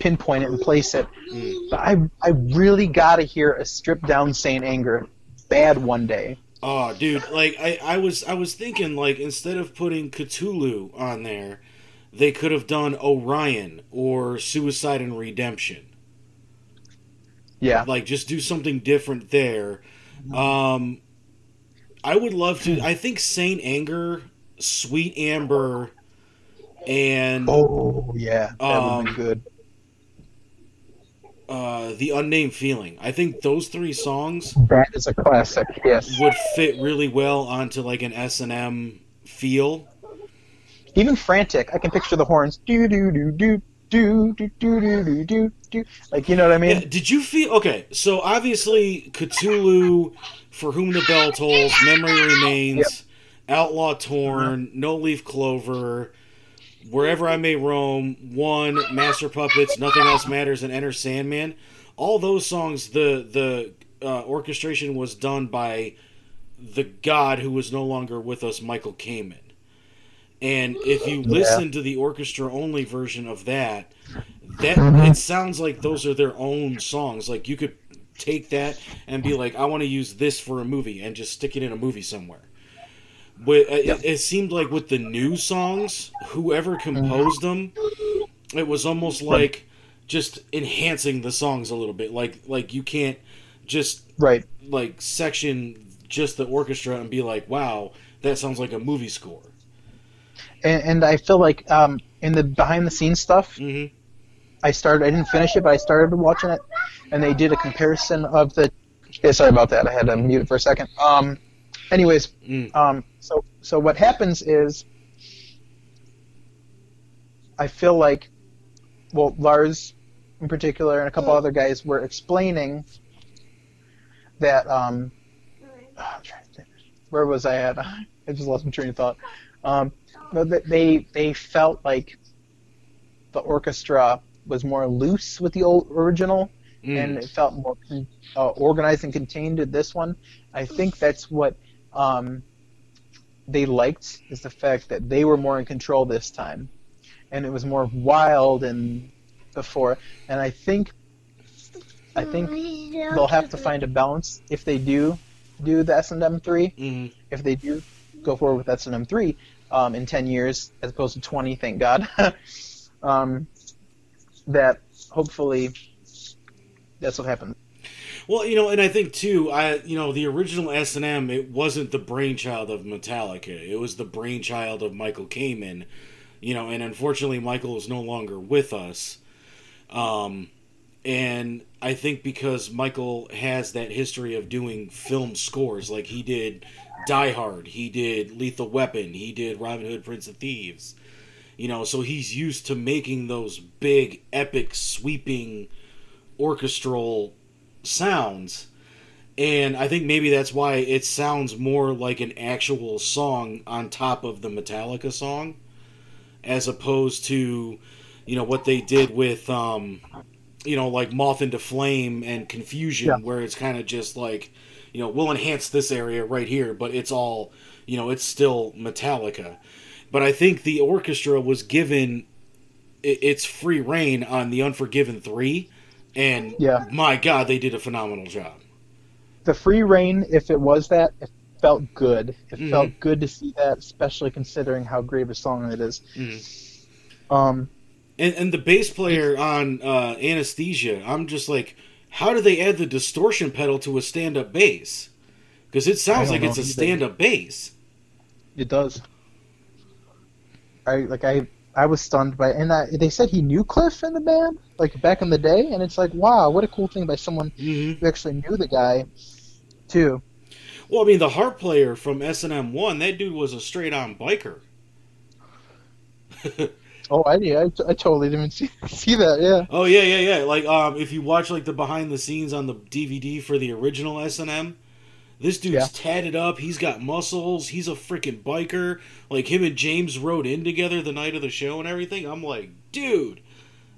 pinpoint it and place it. Mm. But I I really got to hear a stripped down Saint Anger bad one day. Oh, dude, like I, I was I was thinking like instead of putting Cthulhu on there, they could have done Orion or Suicide and Redemption. Yeah, Like just do something different there. Um I would love to I think Saint Anger, Sweet Amber and Oh yeah, that would Um, be good. Uh The Unnamed Feeling. I think those three songs That is a classic. Yes. would fit really well onto like an S&M feel. Even frantic, I can picture the horns. Do do do do do do do do do do do. Like you know what I mean? Yeah, did you feel okay? So obviously, Cthulhu, For Whom the Bell Tolls, Memory Remains, Outlaw Torn, No Leaf Clover, Wherever I May Roam, One, Master Puppets, Nothing Else Matters, and Enter Sandman. All those songs, the the uh, orchestration was done by the god who was no longer with us, Michael Kamen. And if you listen to the orchestra only version of that, that it sounds like those are their own songs. Like you could take that and be like, I want to use this for a movie and just stick it in a movie somewhere. Uh, it, it seemed like with the new songs, whoever composed them, it was almost like just enhancing the songs a little bit. Like like you can't just Right. like section just the orchestra and be like, wow, that sounds like a movie score. And, and I feel like um, in the behind the scenes stuff, hmm I started. I didn't finish it, but I started watching it, and they did a comparison of the. Yeah, sorry about that. I had to mute it for a second. Um, anyways, Mm. um, so so what happens is, I feel like, well, Lars in particular and a couple other guys were explaining that um, I'm trying to think, where was I at? (laughs) I just lost my train of thought. Um, they they felt like the orchestra was more loose with the old original, and Mm. it felt more uh, organized and contained to this one. I think that's what um, they liked is the fact that they were more in control this time, and it was more wild than before. And I think I think they'll have to find a balance if they do do the S and M three. Mhm. If they do go forward with S and M three um, in ten years as opposed to twenty, thank God. (laughs) um, that hopefully that's what happens. Well, you know, and I think too, I you know, the original S and M, it wasn't the brainchild of Metallica. It was the brainchild of Michael Kamen. You know, and unfortunately, Michael is no longer with us. Um, and I think because Michael has that history of doing film scores, like he did Die Hard, he did Lethal Weapon, he did Robin Hood, Prince of Thieves. You know, so he's used to making those big, epic, sweeping, orchestral sounds. And I think maybe that's why it sounds more like an actual song on top of the Metallica song, as opposed to, you know, what they did with, um, you know, like Moth into Flame and Confusion, Yeah. where it's kind of just like, you know, we'll enhance this area right here, but it's all, you know, it's still Metallica. But I think the orchestra was given its free reign on the Unforgiven 3, and Yeah. my God, they did a phenomenal job. The free reign, if it was that, it felt good. It Mhm. felt good to see that, especially considering how great a song it is. Mhm. Um, And, and the bass player on uh, Anesthesia, I'm just like, how do they add the distortion pedal to a stand up bass? Because it sounds like it's a stand up bass. It does. I like I I was stunned by and I, they said he knew Cliff in the band like back in the day and it's like wow what a cool thing by someone hmm who actually knew the guy too. Well, I mean, the harp player from S&M 1, that dude was a straight on biker. (laughs) Oh, I did. I, I totally didn't (laughs) see see that. Yeah. Oh yeah, yeah, yeah. Like um, if you watch like the behind the scenes on the DVD for the original S and M, this dude's Yeah. tatted up. He's got muscles. He's a freaking biker. Like him and James rode in together the night of the show and everything. I'm like, dude,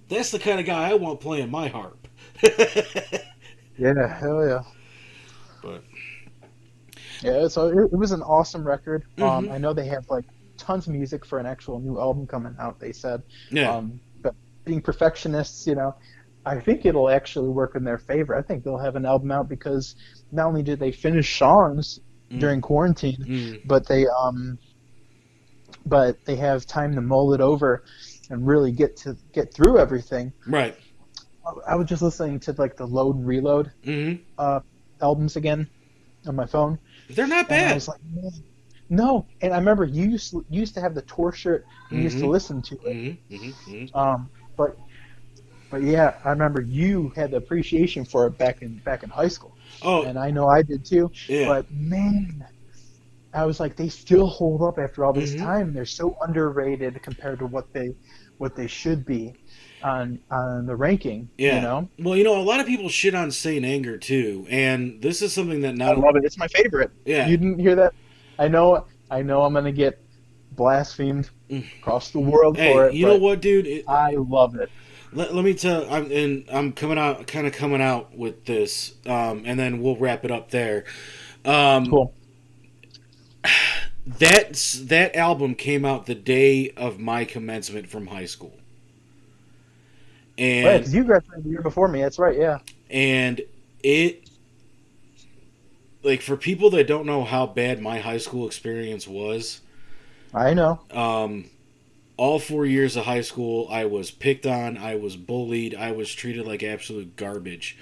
that's the kind of guy I want playing my harp. (laughs) Yeah. Hell yeah. But Yeah. So it, it was an awesome record. Um, Mhm. I know they have like tons of music for an actual new album coming out. They said. yeah, Um, but being perfectionists, you know, I think it'll actually work in their favor. I think they'll have an album out because not only did they finish songs Mm. during quarantine, Mm. but they um, but they have time to mull it over and really get to get through everything. right. I- I was just listening to like the Load and Reload hmm uh, albums again on my phone, They're not and I was like, man, no. And I remember you used to, you used to have the tour shirt. You used to Mhm. listen to it. hmm hmm hmm Um, but but yeah, I remember you had the appreciation for it back in back in high school, Oh and I know I did too. yeah. But man, I was like, they still hold up after all this Mhm. time. They're so underrated compared to what they what they should be on on the ranking. Yeah. You know, Well, you know, a lot of people shit on Saint Anger too, and this is something that now I love it. It's my favorite. yeah. You didn't hear that? I know. I know. I'm gonna get blasphemed Mm. across the world hey, for it. you know what, dude? It, I love it. Let, let me tell. I'm and I'm coming out, kind of coming out with this, um, and then we'll wrap it up there. Um, Cool. (sighs) That's that album came out the day of my commencement from high school, and Right, you graduated the year before me. That's right. Yeah. and it like for people that don't know how bad my high school experience was I know. um all four years of high school i was picked on i was bullied i was treated like absolute garbage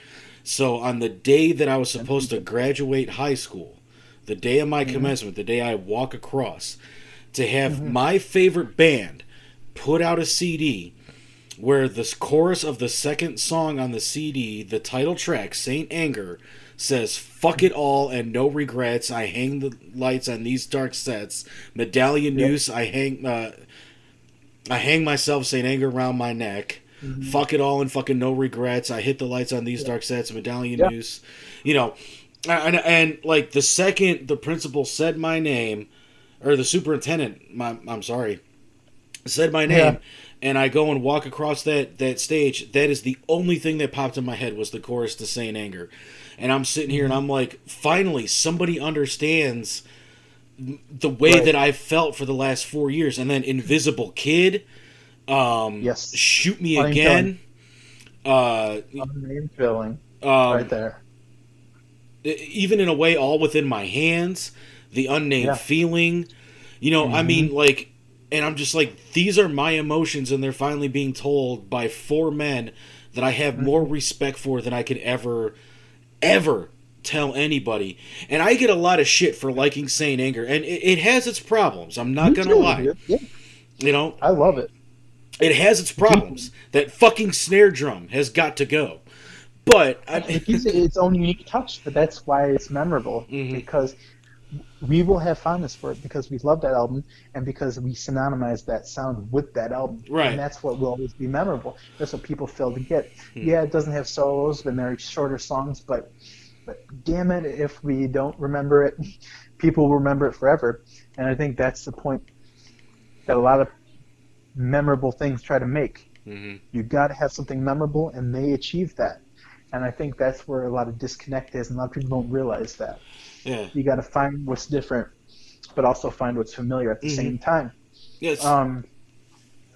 so on the day that i was supposed to graduate high school the day of my commencement the day i walk across to have my favorite band put out a cd where the chorus of the second song on the CD, the title track, Saint Anger, says "fuck it all" and no regrets. I hang the lights on these dark sets. Medallion Yep. noose. I hang. Uh, I hang myself Saint Anger around my neck. Mm-hmm. fuck it all and fucking no regrets. I hit the lights on these dark sets, medallion Yeah. noose, you know, and, and like the second the principal said my name, or the superintendent, my, I'm sorry, said my name, Yeah. and I go and walk across that that stage. That is the only thing that popped in my head was the chorus to Saint Anger, and I'm sitting here and mm-hmm. I'm like, finally somebody understands the way Right. that I've felt for the last four years, and then Invisible Kid, um, Yes. shoot me Unnamed again. Uh, Unnamed feeling um, right there. even in a way all within my hands the unnamed Yeah. Mm-hmm. feeling you know i mean like and i'm just like these are my emotions and they're finally being told by four men that i have more Mm-hmm. respect for than i could ever ever tell anybody and i get a lot of shit for liking saint anger and it, it has its problems i'm not gonna lie. Yeah, you know I love it. it has its problems that fucking snare drum has got to go but I, it gives it its own unique touch, but that's why it's memorable Mhm. because we will have fondness for it because we love that album and because we synonymize that sound with that album. Right. And that's what will always be memorable. That's what people fail to get. Hmm. Yeah, it doesn't have solos, and they're shorter songs, but but damn it, if we don't remember it, (laughs) people will remember it forever. And I think that's the point that a lot of memorable things try to make Mhm. you got to have something memorable, and they achieve that. And I think that's where a lot of disconnect is, and a lot of people don't realize that. yeah You got to find what's different, but also find what's familiar at the Mhm. same time. yes Um,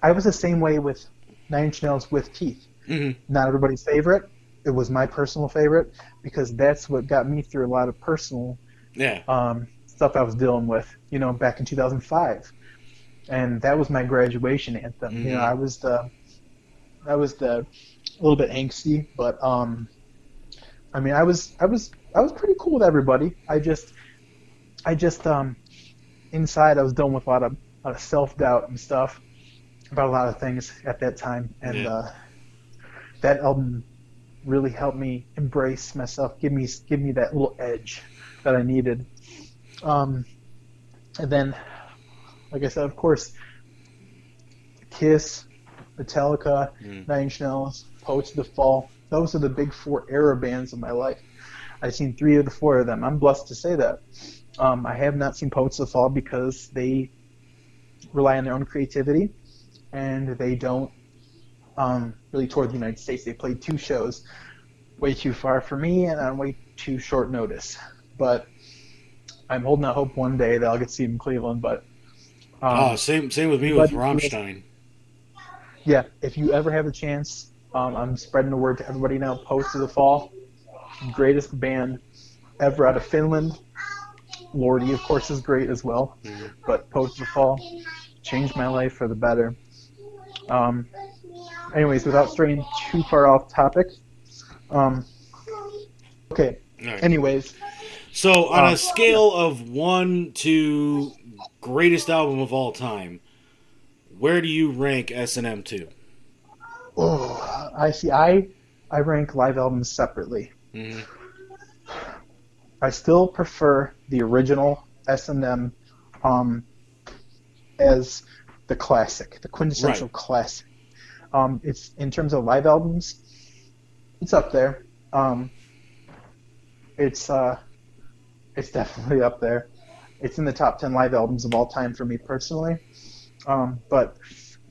I was the same way with Nine Inch Nails with Keith. Mhm. Not everybody's favorite. It was my personal favorite because that's what got me through a lot of personal yeah um, stuff I was dealing with, you know, back in 2005, and that was my graduation anthem. You know, Mhm. I was the, I was the, a little bit angsty, but um, I mean, I was, I was, I was pretty cool with everybody. I just, I just um, inside I was dealing with a lot of, a lot of self doubt and stuff about a lot of things at that time, and Yeah. uh, that album really helped me embrace myself, give me, give me that little edge that I needed. Um, and then, like I said, of course, Kiss, Metallica, Mm. Nine Inch Nails, Poets of the Fall. Those are the big four era bands of my life. I've seen three of the four of them. I'm blessed to say that. Um, I have not seen Poets of the Fall because they rely on their own creativity and they don't um, really tour the United States. They played two shows, way too far for me and on way too short notice. But I'm holding out hope one day that I'll get to see them in Cleveland. But um, oh, same same with me with Rammstein. yeah, if you ever have a chance, um, I'm spreading the word to everybody now. Post of the Fall, greatest band ever out of Finland. Lordy, of course, is great as well, Mhm. but Post of the Fall changed my life for the better. Um, anyways, without straying too far off topic, um, okay. Right. Anyways, So, on Uh, a scale of one to greatest album of all time, where do you rank S and M two? oh, I see. I I rank live albums separately. Mm-hmm. I still prefer the original S and M um, as the classic, the quintessential Right. classic. Um, it's in terms of live albums, it's up there. Um, it's uh, it's (laughs) definitely up there. It's in the top ten live albums of all time for me personally. Um, but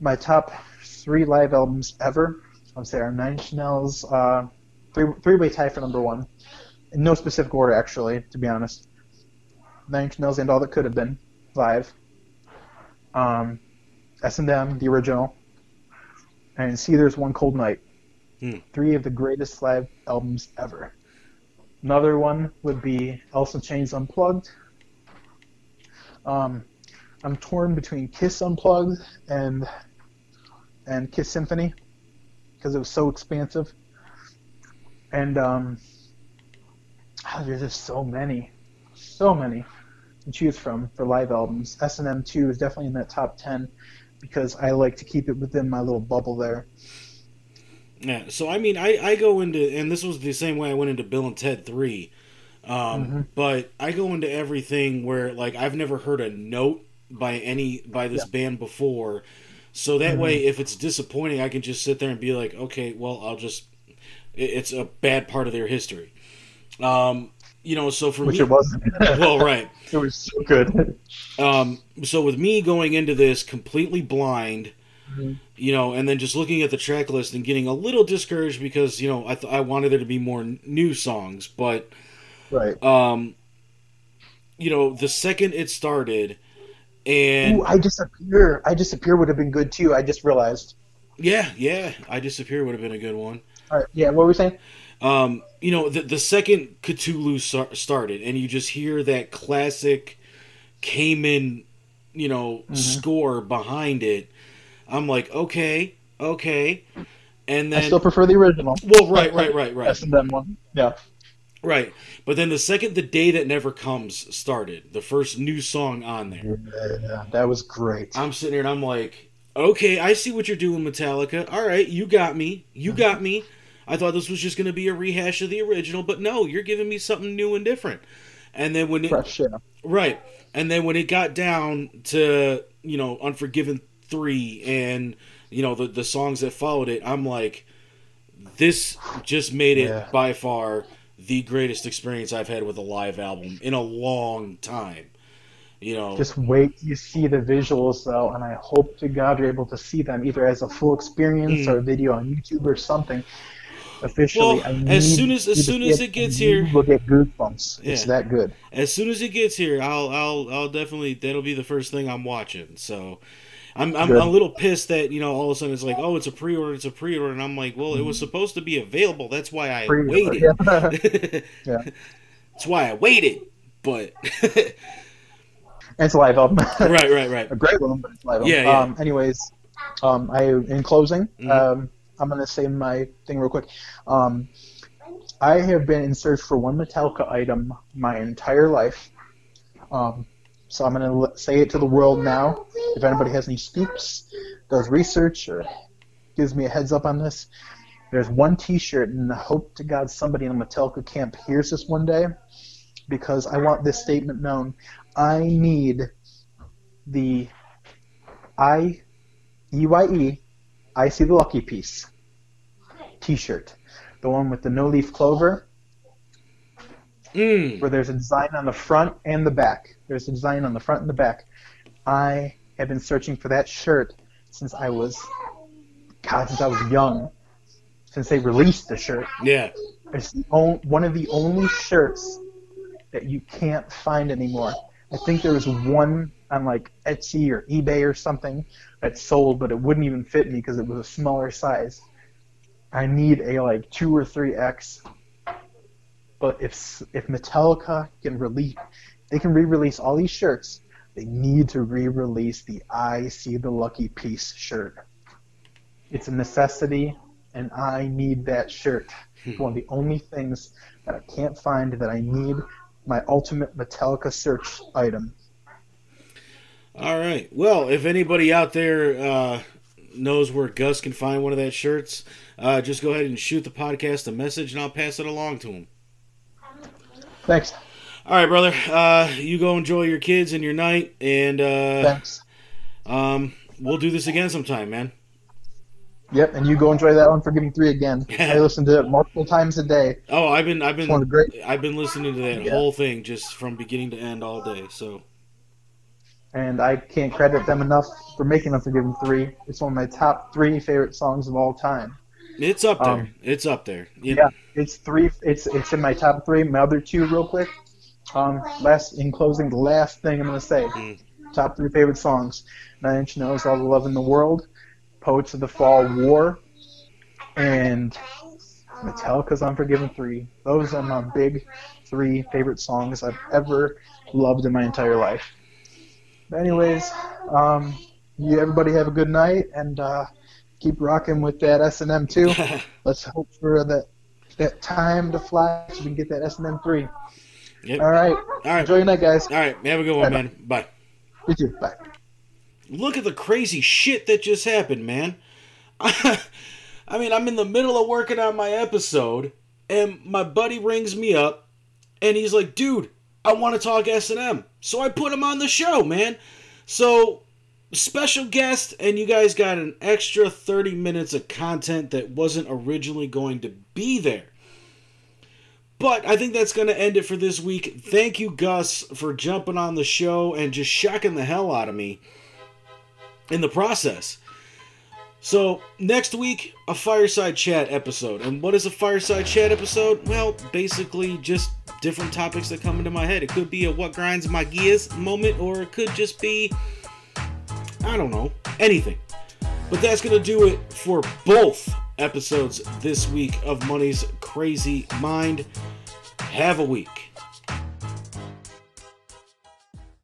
my top three live albums ever, I'm say are Nine Inch Nails, uh, three three way tie for number one in no specific order, actually, to be honest. Nine Inch Nails and All That Could Have Been, live. Um, S&M, the original. And See There's One Cold Night. Hmm. Three of the greatest live albums ever. Another one would be Elsa in Chains Unplugged. Um, I'm torn between Kiss Unplugged and and Kiss Symphony because it was so expansive. And um, Ah, there's just so many, so many to choose from for live albums. S&M 2 is definitely in that top 10 because I like to keep it within my little bubble there. Yeah. So I mean, I I go into and this was the same way I went into Bill and Ted three, um, Mhm. but I go into everything where like I've never heard a note by any by this Yeah. band before. So that way, if it's disappointing, I can just sit there and be like, okay, well, I'll just. it- It's a bad part of their history. Um, you know, so for Which me, it wasn't. (laughs) well, right. (laughs) it was so good. Um, so with me going into this completely blind, Mhm. you know, and then just looking at the track list and getting a little discouraged because you know I th- I wanted there to be more n- new songs, but Right. um, you know, the second it started, and Ooh, I disappear. I disappear would have been good too. I just realized. yeah, yeah, I disappear would have been a good one. All right. Yeah. What were we saying? Um, you know, the the second Ktulu star- started, and you just hear that classic Kamen, you know, Mhm. score behind it. I'm like, okay, okay, and then I still prefer the original. well, right, right, right, right, S and M one. Yeah. right. But then the second the day that never comes started, the first new song on there, Yeah, that was great. I'm sitting here and I'm like, okay, I see what you're doing, Metallica. All right, you got me, you Mm-hmm. got me. I thought this was just going to be a rehash of the original, but no, you're giving me something new and different. And then when it, Fresh. Yeah. Right. And then when it got down to, you know, Unforgiven 3 and, you know, the, the songs that followed it, I'm like, this just made it Yeah. by far the greatest experience I've had with a live album in a long time. You know, Just wait you see the visuals though, and I hope to God you're able to see them either as a full experience Mm. or a video on YouTube or something. Officially, Well, I as soon as- as soon as it, gets here- will get goosebumps. It's that good. as soon as it gets here, I'll I'll I'll definitely that'll be the first thing I'm watching. So I'm I'm a little pissed that you know all of a sudden it's like oh it's a pre-order it's a pre-order and I'm like well it was supposed to be available that's why I Pre- waited. Yeah. (laughs) (laughs) Yeah. That's why I waited. But (laughs) it's a live album. right right right a great one, but it's live. Yeah, yeah. Um, anyways, um, I in closing, Mhm. um, I'm gonna say my thing real quick. Um, I have been in search for one Metallica item my entire life. Um, so I'm gonna say it to the world now. If anybody has any scoops, does research, or gives me a heads up on this, there's one T-shirt, and I hope to God somebody in the Metallica camp hears this one day, because I want this statement known. I need the I E Y E I see the lucky piece T-shirt, the one with the no leaf clover, mm, where there's a design on the front and the back. There's a design on the front and the back. I have been searching for that shirt since I was, God, since I was young. Since they released the shirt, yeah it's the on, one of the only shirts that you can't find anymore. I think there was one on like Etsy or eBay or something that sold, but it wouldn't even fit me because it was a smaller size. I need a like two or three X. But if if Metallica can release, they can re-release all these shirts. They need to re-release the "I See the Lucky Piece" shirt. It's a necessity, and I need that shirt. Hmm. It's one of the only things that I can't find that I need. My ultimate Metallica search item. All right well if anybody out there uh, knows where Gus can find one of that shirts uh, just go ahead and shoot the podcast a message and I'll pass it along to him Thanks. all right brother uh, you go enjoy your kids and your night and uh, Thanks. um, we'll do this again sometime man Yep, and you go enjoy that Unforgiving three again. (laughs) I listen to it multiple times a day. oh I've been I've It's one of been great, I've been listening to that Yeah. whole thing just from beginning to end all day so and I can't credit them enough for making Unforgiving three. It's one of my top three favorite songs of all time. it's up there Um, it's up there You- Yeah, it's three. It's it's in my top three. My other two, real quick. Um, last in closing, the last thing I'm gonna say. Mm. Top three favorite songs: Nine Inch Nails, All the Love in the World, Poets of the Fall, War, and Metallica's Unforgiven three. Those are my big three favorite songs I've ever loved in my entire life. Anyways, um, you everybody have a good night and uh, keep rocking with that S and M too. (laughs) Let's hope for that that time to fly so we can get that S and M three. Yep. All right, all right enjoy your night, guys. all right have a good one Bye-bye. man bye You too. Bye. Look at the crazy shit that just happened, man. (laughs) I mean, I'm in the middle of working on my episode, and my buddy rings me up, and he's like, "Dude, I want to talk S and M." So I put him on the show, man. So special guest, and you guys got an extra 30 minutes of content that wasn't originally going to be there. But I think that's going to end it for this week. Thank you, Gus, for jumping on the show and just shocking the hell out of me in the process. So, next week, a fireside chat episode. And what is a fireside chat episode? Well, basically, just different topics that come into my head. It could be a what grinds my gears moment, or it could just be, I don't know, anything. But that's going to do it for both episodes this week of Money's Crazy Mind. Have a week.